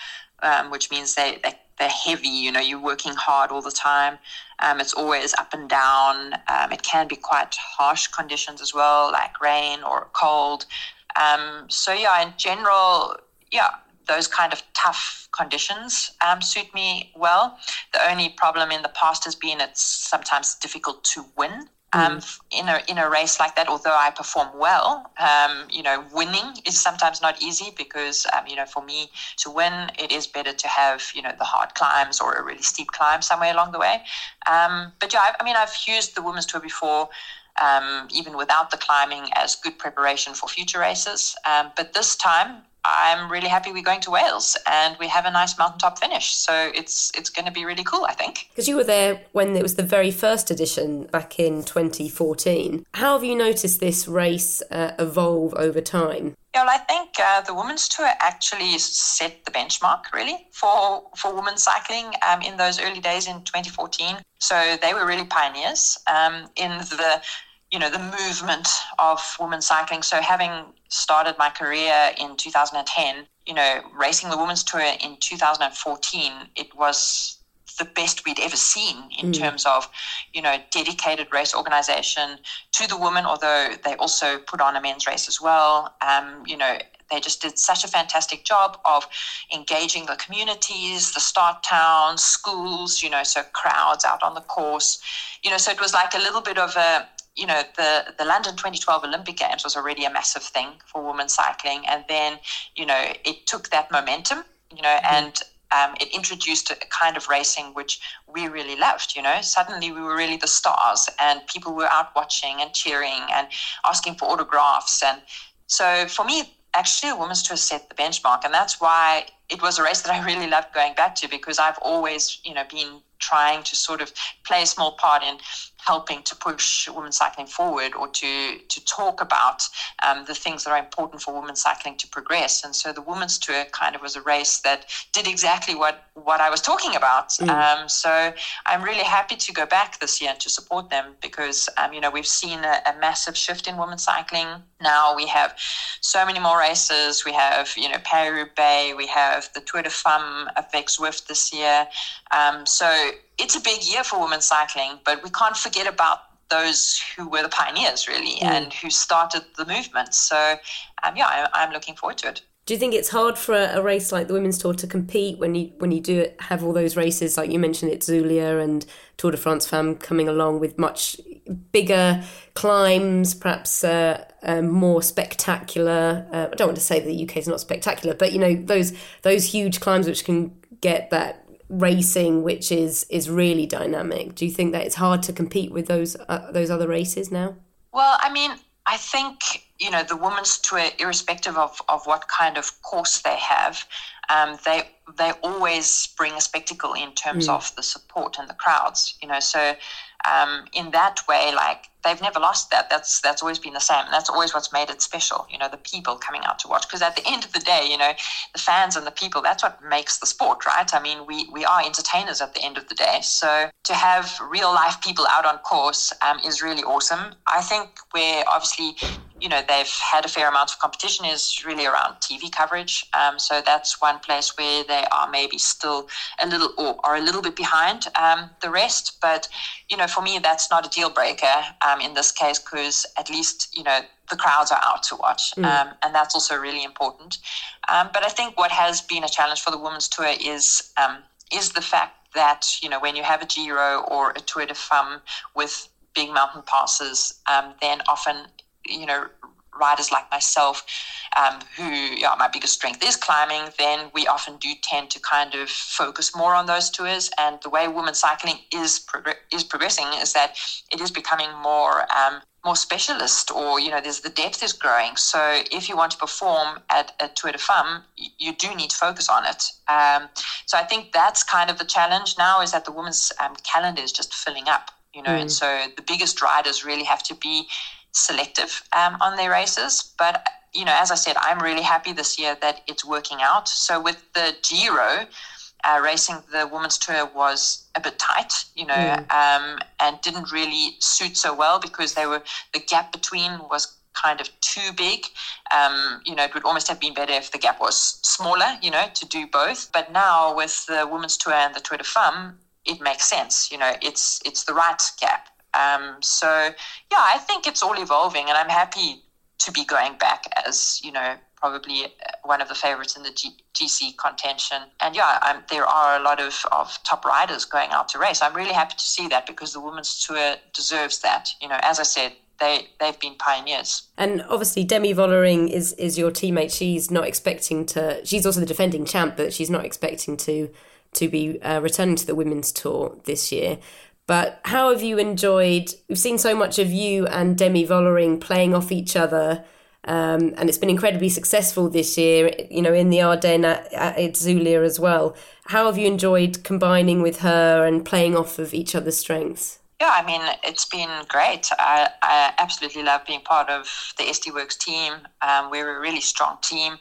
um, which means they, they, they're heavy. You know, you're working hard all the time. Um, it's always up and down. Um, it can be quite harsh conditions as well, like rain or cold. Um, so, yeah, in general, yeah, those kind of tough conditions um, suit me well. The only problem in the past has been it's sometimes difficult to win. Um, mm. in a in a race like that, although I perform well, um, you know, winning is sometimes not easy because um, you know, for me to win, it is better to have you know the hard climbs or a really steep climb somewhere along the way. Um, but yeah, I, I mean, I've used the women's tour before um, even without the climbing, as good preparation for future races. Um, but this time, I'm really happy we're going to Wales and we have a nice mountaintop finish. So it's it's going to be really cool, I think. Because you were there when it was the very first edition back in 2014. How have you noticed this race uh, evolve over time? Yeah, well, I think uh, the women's tour actually set the benchmark really for for women's cycling um, in those early days in 2014. So they were really pioneers um, in the you know the movement of women's cycling. So having started my career in 2010, you know, racing the women's tour in 2014, it was the best we'd ever seen in mm. terms of, you know, dedicated race organization to the women, although they also put on a men's race as well. Um, you know, they just did such a fantastic job of engaging the communities, the start towns, schools, you know, so crowds out on the course. You know, so it was like a little bit of a you know, the, the London 2012 Olympic Games was already a massive thing for women cycling. And then, you know, it took that momentum, you know, mm-hmm. and um, it introduced a kind of racing which we really loved. You know, suddenly we were really the stars, and people were out watching and cheering and asking for autographs. And so, for me, actually, a women's tour set the benchmark, and that's why it was a race that I really loved going back to because I've always, you know, been trying to sort of play a small part in helping to push women's cycling forward or to to talk about um, the things that are important for women's cycling to progress. And so the women's tour kind of was a race that did exactly what what I was talking about. Mm. Um, so I'm really happy to go back this year and to support them because um, you know we've seen a, a, massive shift in women's cycling. Now we have so many more races. We have you know Paris Roubaix. We have the Tour de Femmes avec Zwift this year. Um, so it's a big year for women's cycling, but we can't forget about those who were the pioneers, really, mm. and who started the movement. So, um, yeah, I, am looking forward to it. Do you think it's hard for a, a, race like the women's tour to compete when you when you do have all those races like you mentioned Itzulia and Tour de France Femme coming along with much bigger climbs, perhaps uh, uh, more spectacular. Uh, I don't want to say the UK is not spectacular, but you know those those huge climbs which can get that racing which is is really dynamic do you think that it's hard to compete with those uh, those other races now well i mean i think you know the women's tour irrespective of of what kind of course they have um, they they always bring a spectacle in terms mm. of the support and the crowds you know so um, in that way, like they've never lost that. That's that's always been the same. That's always what's made it special. You know, the people coming out to watch. Because at the end of the day, you know, the fans and the people. That's what makes the sport, right? I mean, we we are entertainers at the end of the day. So to have real life people out on course um, is really awesome. I think we're obviously you know they've had a fair amount of competition is really around TV coverage. Um, so that's one place where they are maybe still a little or are a little bit behind um, the rest. But you know, for me, that's not a deal breaker in this case because at least you know the crowds are out to watch, mm. Um, and that's also really important. Um, but I think what has been a challenge for the women's tour is um, is the fact that you know when you have a Giro or a Tour de Femme with big mountain passes, then often you know, riders like myself, um, who yeah, my biggest strength is climbing, then we often do tend to kind of focus more on those tours. And the way women's cycling is prog- is progressing is that it is becoming more um, more specialist, or you know, there's the depth is growing. So if you want to perform at a Tour de Femme, you do need to focus on it. Um, so I think that's kind of the challenge now is that the women's um, calendar is just filling up. You know, mm. and so the biggest riders really have to be selective um, on their races. But, you know, as I said, I'm really happy this year that it's working out. So with the Giro, uh, racing the women's tour was a bit tight, you know, mm. um, and didn't really suit so well because they were the gap between was kind of too big. Um, you know, it would almost have been better if the gap was smaller, you know, to do both. But now with the women's tour and the Tour de Femme, it makes sense. You know, it's it's the right gap. Um, so, yeah, I think it's all evolving, and I'm happy to be going back as, you know, probably uh, one of the favorites in the G- GC contention. And yeah, I'm, there are a lot of, of top riders going out to race. I'm really happy to see that because the women's tour deserves that. You know, as I said, they they've been pioneers. And obviously, Demi Vollering is is your teammate. She's not expecting to. She's also the defending champ, but she's not expecting to to be uh, returning to the women's tour this year. But how have you enjoyed? We've seen so much of you and Demi Vollering playing off each other. Um, and it's been incredibly successful this year, you know, in the Ardennes at, at Itzulia as well. How have you enjoyed combining with her and playing off of each other's strengths? Yeah, I mean, it's been great. I, I absolutely love being part of the SD Worx team. Um, we're a really strong team.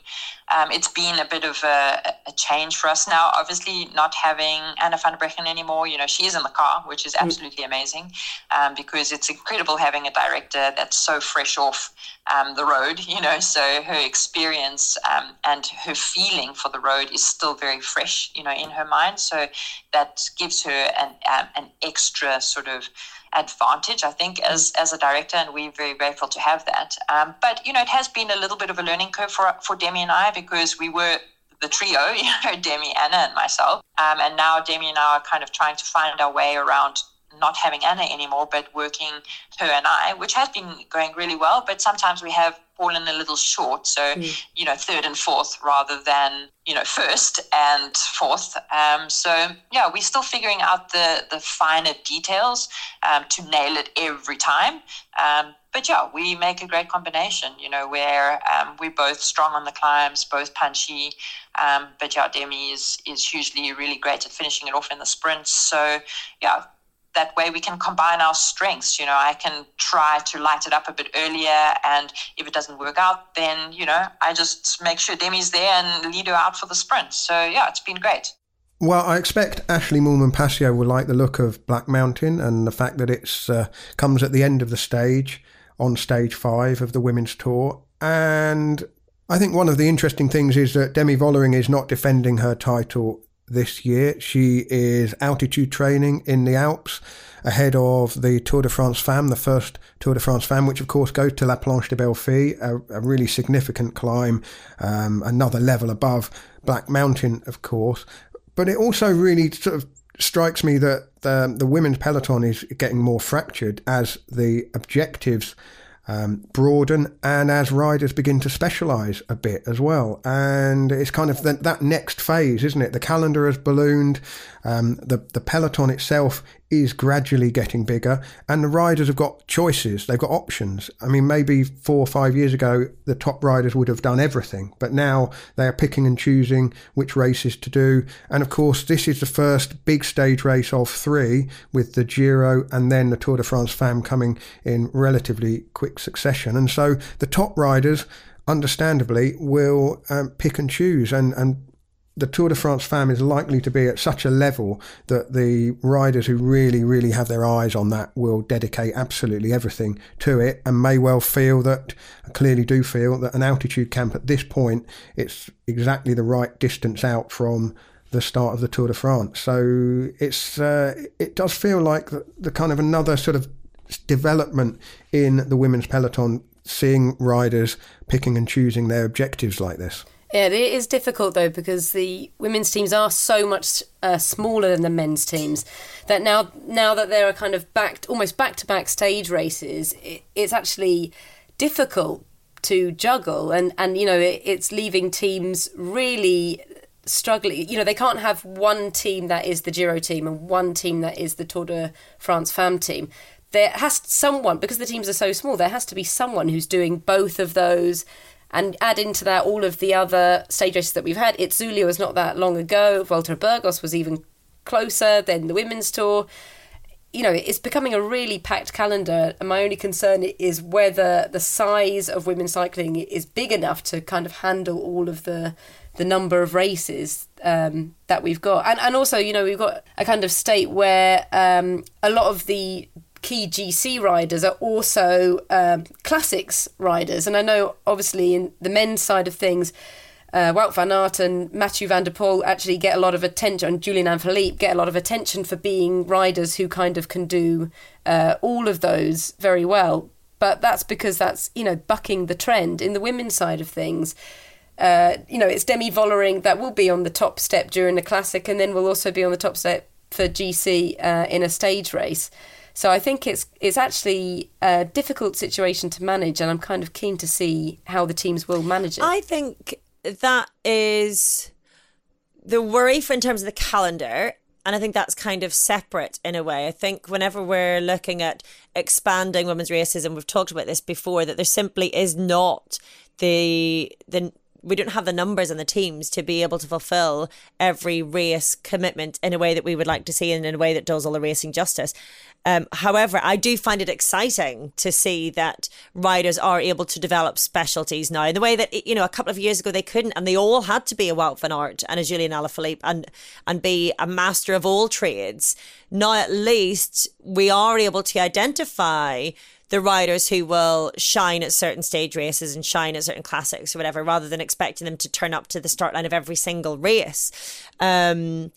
Um, it's been a bit of a, a, change for us now. Obviously, not having Anna van der Breggen anymore. You know, she is in the car, which is mm. absolutely amazing um, because it's incredible having a director that's so fresh off um, the road. You know, so her experience um, and her feeling for the road is still very fresh. You know, in her mind. So that gives her an um, an extra sort of advantage, I think, as as a director, and we're very grateful to have that. Um, but you know, it has been a little bit of a learning curve for for Demi and I because we were the trio, you know, Demi, Anna, and myself, um, and now Demi and I are kind of trying to find our way around not having Anna anymore, but working her and I, which has been going really well. But sometimes we have fallen a little short. So, mm. you know, third and fourth rather than, you know, first and fourth. Um, so, yeah, we're still figuring out the, the finer details um, to nail it every time. Um, but yeah, we make a great combination, you know, where um, we're both strong on the climbs, both punchy. Um, but yeah, Demi is, is usually really great at finishing it off in the sprints. So, yeah, that way we can combine our strengths. You know, I can try to light it up a bit earlier, and if it doesn't work out, then you know I just make sure Demi's there and lead her out for the sprint. So yeah, it's been great. Well, I expect Ashleigh Moolman Pasio will like the look of Black Mountain and the fact that it's uh, comes at the end of the stage on stage five of the women's tour. And I think one of the interesting things is that Demi Vollering is not defending her title this year. She is altitude training in the Alps ahead of the Tour de France Femmes, the first Tour de France Femmes, which of course goes to La Planche des Belles Filles, a, a really significant climb, um, another level above Black Mountain, of course. But it also really sort of strikes me that the, the women's peloton is getting more fractured as the objectives um, broaden and as riders begin to specialise a bit as well. And it's kind of the, that next phase, isn't it? The calendar has ballooned. Um, the the peloton itself is gradually getting bigger, and the riders have got choices. They've got options. I mean, maybe four or five years ago, the top riders would have done everything, but now they are picking and choosing which races to do. And of course, this is the first big stage race of three, with the Giro and then the Tour de France Femmes coming in relatively quick succession. And so the top riders understandably, will um, pick and choose and, and the Tour de France Femmes is likely to be at such a level that the riders who really, really have their eyes on that will dedicate absolutely everything to it and may well feel that, clearly do feel that an altitude camp at this point, it's exactly the right distance out from the start of the Tour de France. So it's uh, it does feel like the, the kind of another sort of development in the women's peloton, seeing riders picking and choosing their objectives like this. Yeah, it is difficult though because the women's teams are so much uh, smaller than the men's teams that now now that there are kind of back almost back to back stage races, it, it's actually difficult to juggle and and you know it, it's leaving teams really struggling. You know they can't have one team that is the Giro team and one team that is the Tour de France Femmes team there has to someone because the teams are so small there has to be someone who's doing both of those and add into that all of the other stage races that we've had. Itzulia was not that long ago. Vuelta Burgos was even closer than the women's tour. You know, it's becoming a really packed calendar, and my only concern is whether the size of women's cycling is big enough to kind of handle all of the the number of races um, that we've got, and and also you know we've got a kind of state where um, a lot of the key GC riders are also um, classics riders. And I know, obviously, in the men's side of things, uh, Wout van Aert and Mathieu van der Poel actually get a lot of attention, and Julian Alaphilippe get a lot of attention for being riders who kind of can do uh, all of those very well. But that's because that's, you know, bucking the trend. In the women's side of things, uh, you know, it's Demi Vollering that will be on the top step during the classic, and then will also be on the top step for GC uh, in a stage race. So I think it's it's actually a difficult situation to manage, and I'm kind of keen to see how the teams will manage it. I think that is the worry for in terms of the calendar. And I think that's kind of separate in a way. I think whenever we're looking at expanding women's races, and we've talked about this before, that there simply is not the the we don't have the numbers and the teams to be able to fulfill every race commitment in a way that we would like to see and in a way that does all the racing justice. Um, however, I do find it exciting to see that riders are able to develop specialties now in the way that you know a couple of years ago they couldn't, and they all had to be a Wout van Aert and a Julian Alaphilippe and and be a master of all trades. Now, at least we are able to identify the riders who will shine at certain stage races and shine at certain classics or whatever, rather than expecting them to turn up to the start line of every single race. Um,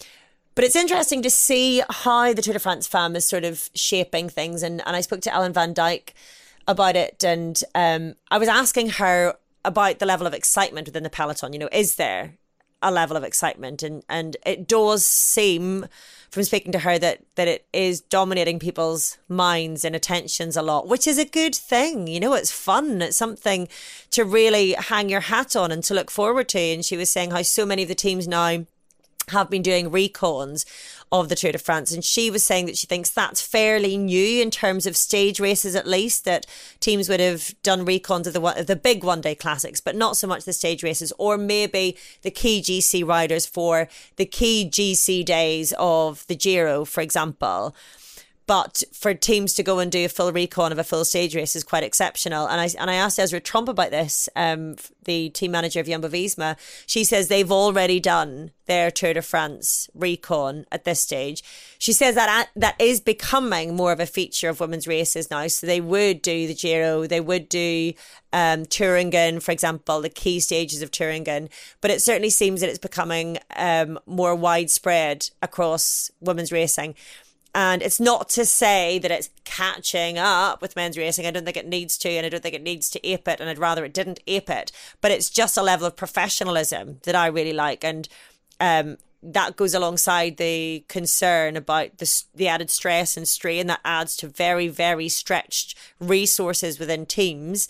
but it's interesting to see how the Tour de France Femmes is sort of shaping things. And, and I spoke to Ellen Van Dijk about it, and um, I was asking her about the level of excitement within the peloton. You know, is there a level of excitement? And and it does seem from speaking to her that that it is dominating people's minds and attentions a lot, which is a good thing. You know, it's fun. It's something to really hang your hat on and to look forward to. And she was saying how so many of the teams now have been doing recons of the Tour de France. And she was saying that she thinks that's fairly new in terms of stage races, at least, that teams would have done recons of the, of the big one day classics, but not so much the stage races, or maybe the key GC riders for the key GC days of the Giro, for example. But for teams to go and do a full recon of a full stage race is quite exceptional. And I and I asked Esra Tromp about this, um, the team manager of Jumbo Visma. She says they've already done their Tour de France recon at this stage. She says that that is becoming more of a feature of women's races now. So they would do the Giro, they would do um, Thuringen, for example, the key stages of Thuringen. But it certainly seems that it's becoming um, more widespread across women's racing. And it's not to say that it's catching up with men's racing. I don't think it needs to, and I don't think it needs to ape it, and I'd rather it didn't ape it. But it's just a level of professionalism that I really like. And um, that goes alongside the concern about the, the added stress and strain that adds to very, very stretched resources within teams.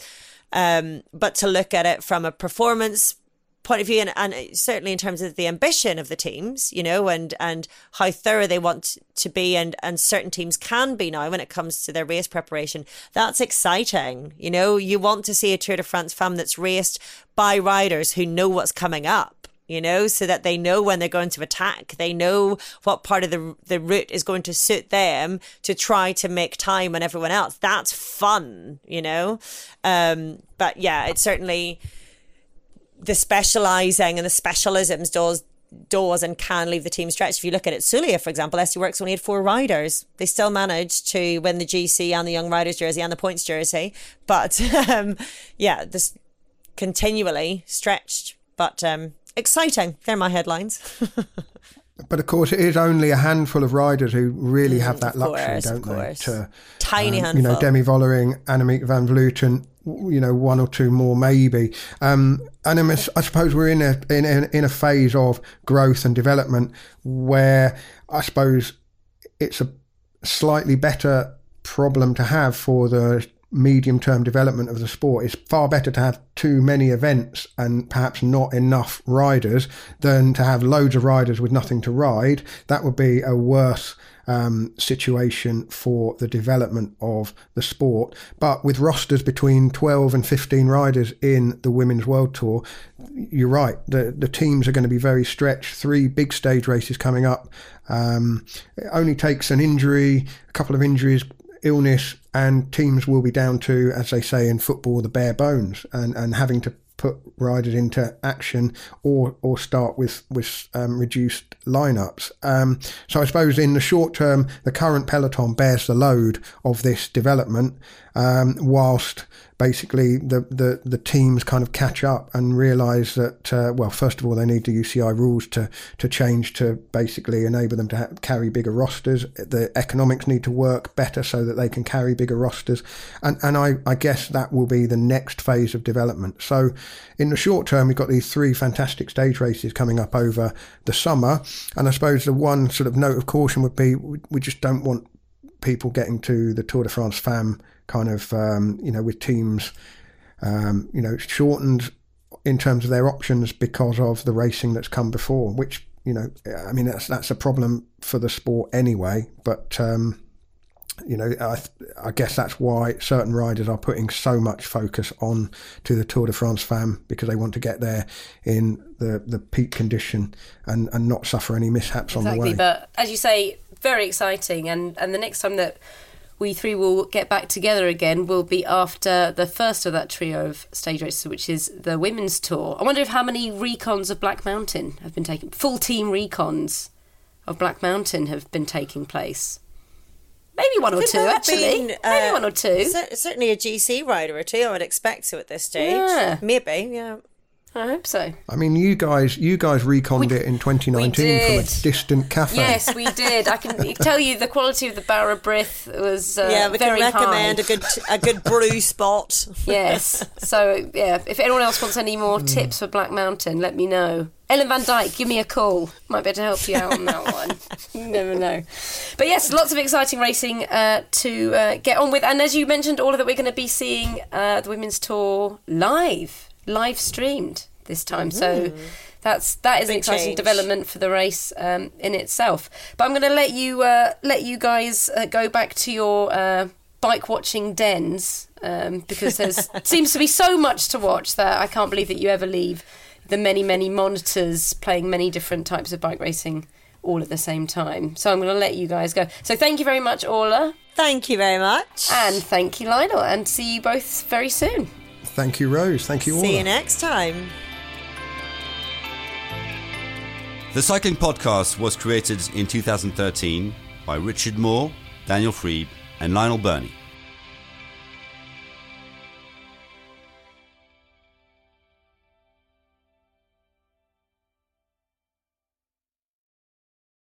Um, but to look at it from a performance point of view and, and certainly in terms of the ambition of the teams you know and and how thorough they want to be and and certain teams can be now when it comes to their race preparation that's exciting you know you want to see a Tour de France Femmes that's raced by riders who know what's coming up you know, so that they know when they're going to attack. They know what part of the the route is going to suit them to try to make time on everyone else. That's fun, you know. Um, but yeah, it's certainly the specialising and the specialisms does does and can leave the team stretched. If you look at Itzulia, for example, SD Worx only had four riders. They still managed to win the GC and the Young Riders jersey and the points jersey. But um, yeah, this continually stretched, but um, exciting. They're my headlines. but of course, it is only a handful of riders who really have that luxury, course, don't they? course. To, Tiny um, handful. You know, Demi Vollering, Annemiek van Vleuten, you know, one or two more maybe. Um, and I, I suppose we're in a, in, a, in a phase of growth and development where I suppose it's a slightly better problem to have for the medium term development of the sport. It's far better to have too many events and perhaps not enough riders than to have loads of riders with nothing to ride. That would be a worse um, situation for the development of the sport. But with rosters between 12 and 15 riders in the Women's World Tour, you're right, the, the teams are going to be very stretched. Three big stage races coming up. Um, it only takes an injury, a couple of injuries, illness, and teams will be down to, as they say in football, the bare bones and, and having to put riders into action or or start with with um, reduced lineups. Um, so I suppose in the short term, the current peloton bears the load of this development, um, whilst basically the, the, the teams kind of catch up and realise that, uh, well, first of all, they need the UCI rules to, to change to basically enable them to ha- carry bigger rosters. The economics need to work better so that they can carry bigger rosters. And, and I, I guess that will be the next phase of development. So in the short term, we've got these three fantastic stage races coming up over the summer. And I suppose the one sort of note of caution would be we, we just don't want people getting to the Tour de France Femmes kind of, um, you know, with teams, um, you know, shortened in terms of their options because of the racing that's come before, which, you know, I mean, that's, that's a problem for the sport anyway. But, um, you know, I, I, guess that's why certain riders are putting so much focus on to the Tour de France Femmes because they want to get there in the, the peak condition and, and not suffer any mishaps exactly, on the way. But as you say, very exciting. And, and the next time that we three will get back together again will be after the first of that trio of stage races, which is the women's tour. I wonder if how many recons of Black Mountain have been taken, full team recons of Black Mountain have been taking place. Maybe one or two, actually. Been, uh, Maybe one or two. Certainly a GC rider or two, I would expect to at this stage. Yeah. Maybe, yeah. I hope so. I mean, you guys, you guys reconned we, it in 2019 from a distant cafe. Yes, we did. I can tell you the quality of the Bara Brith was uh, yeah. We can recommend high. a good a good brew spot. yes. So yeah, if anyone else wants any more mm. tips for Black Mountain, let me know. Ellen Van Dijk, give me a call. Might be able to help you out on that one. you never know. But yes, lots of exciting racing uh, to uh, get on with. And as you mentioned, all of that, we're going to be seeing uh, the women's tour live live streamed this time. Mm. So that's that is Big an exciting change. development for the race um, in itself. But I'm going to let you uh, let you guys uh, go back to your uh, bike watching dens um, because there seems to be so much to watch that I can't believe that you ever leave the many many monitors playing many different types of bike racing all at the same time. So I'm going to let you guys go. So thank you very much, Orla. Thank you very much. And thank you, Lionel. And see you both very soon. Thank you, Rose. Thank you all. See you next time. The Cycling Podcast was created in 2013 by Richard Moore, Daniel Friebe, and Lionel Birnie.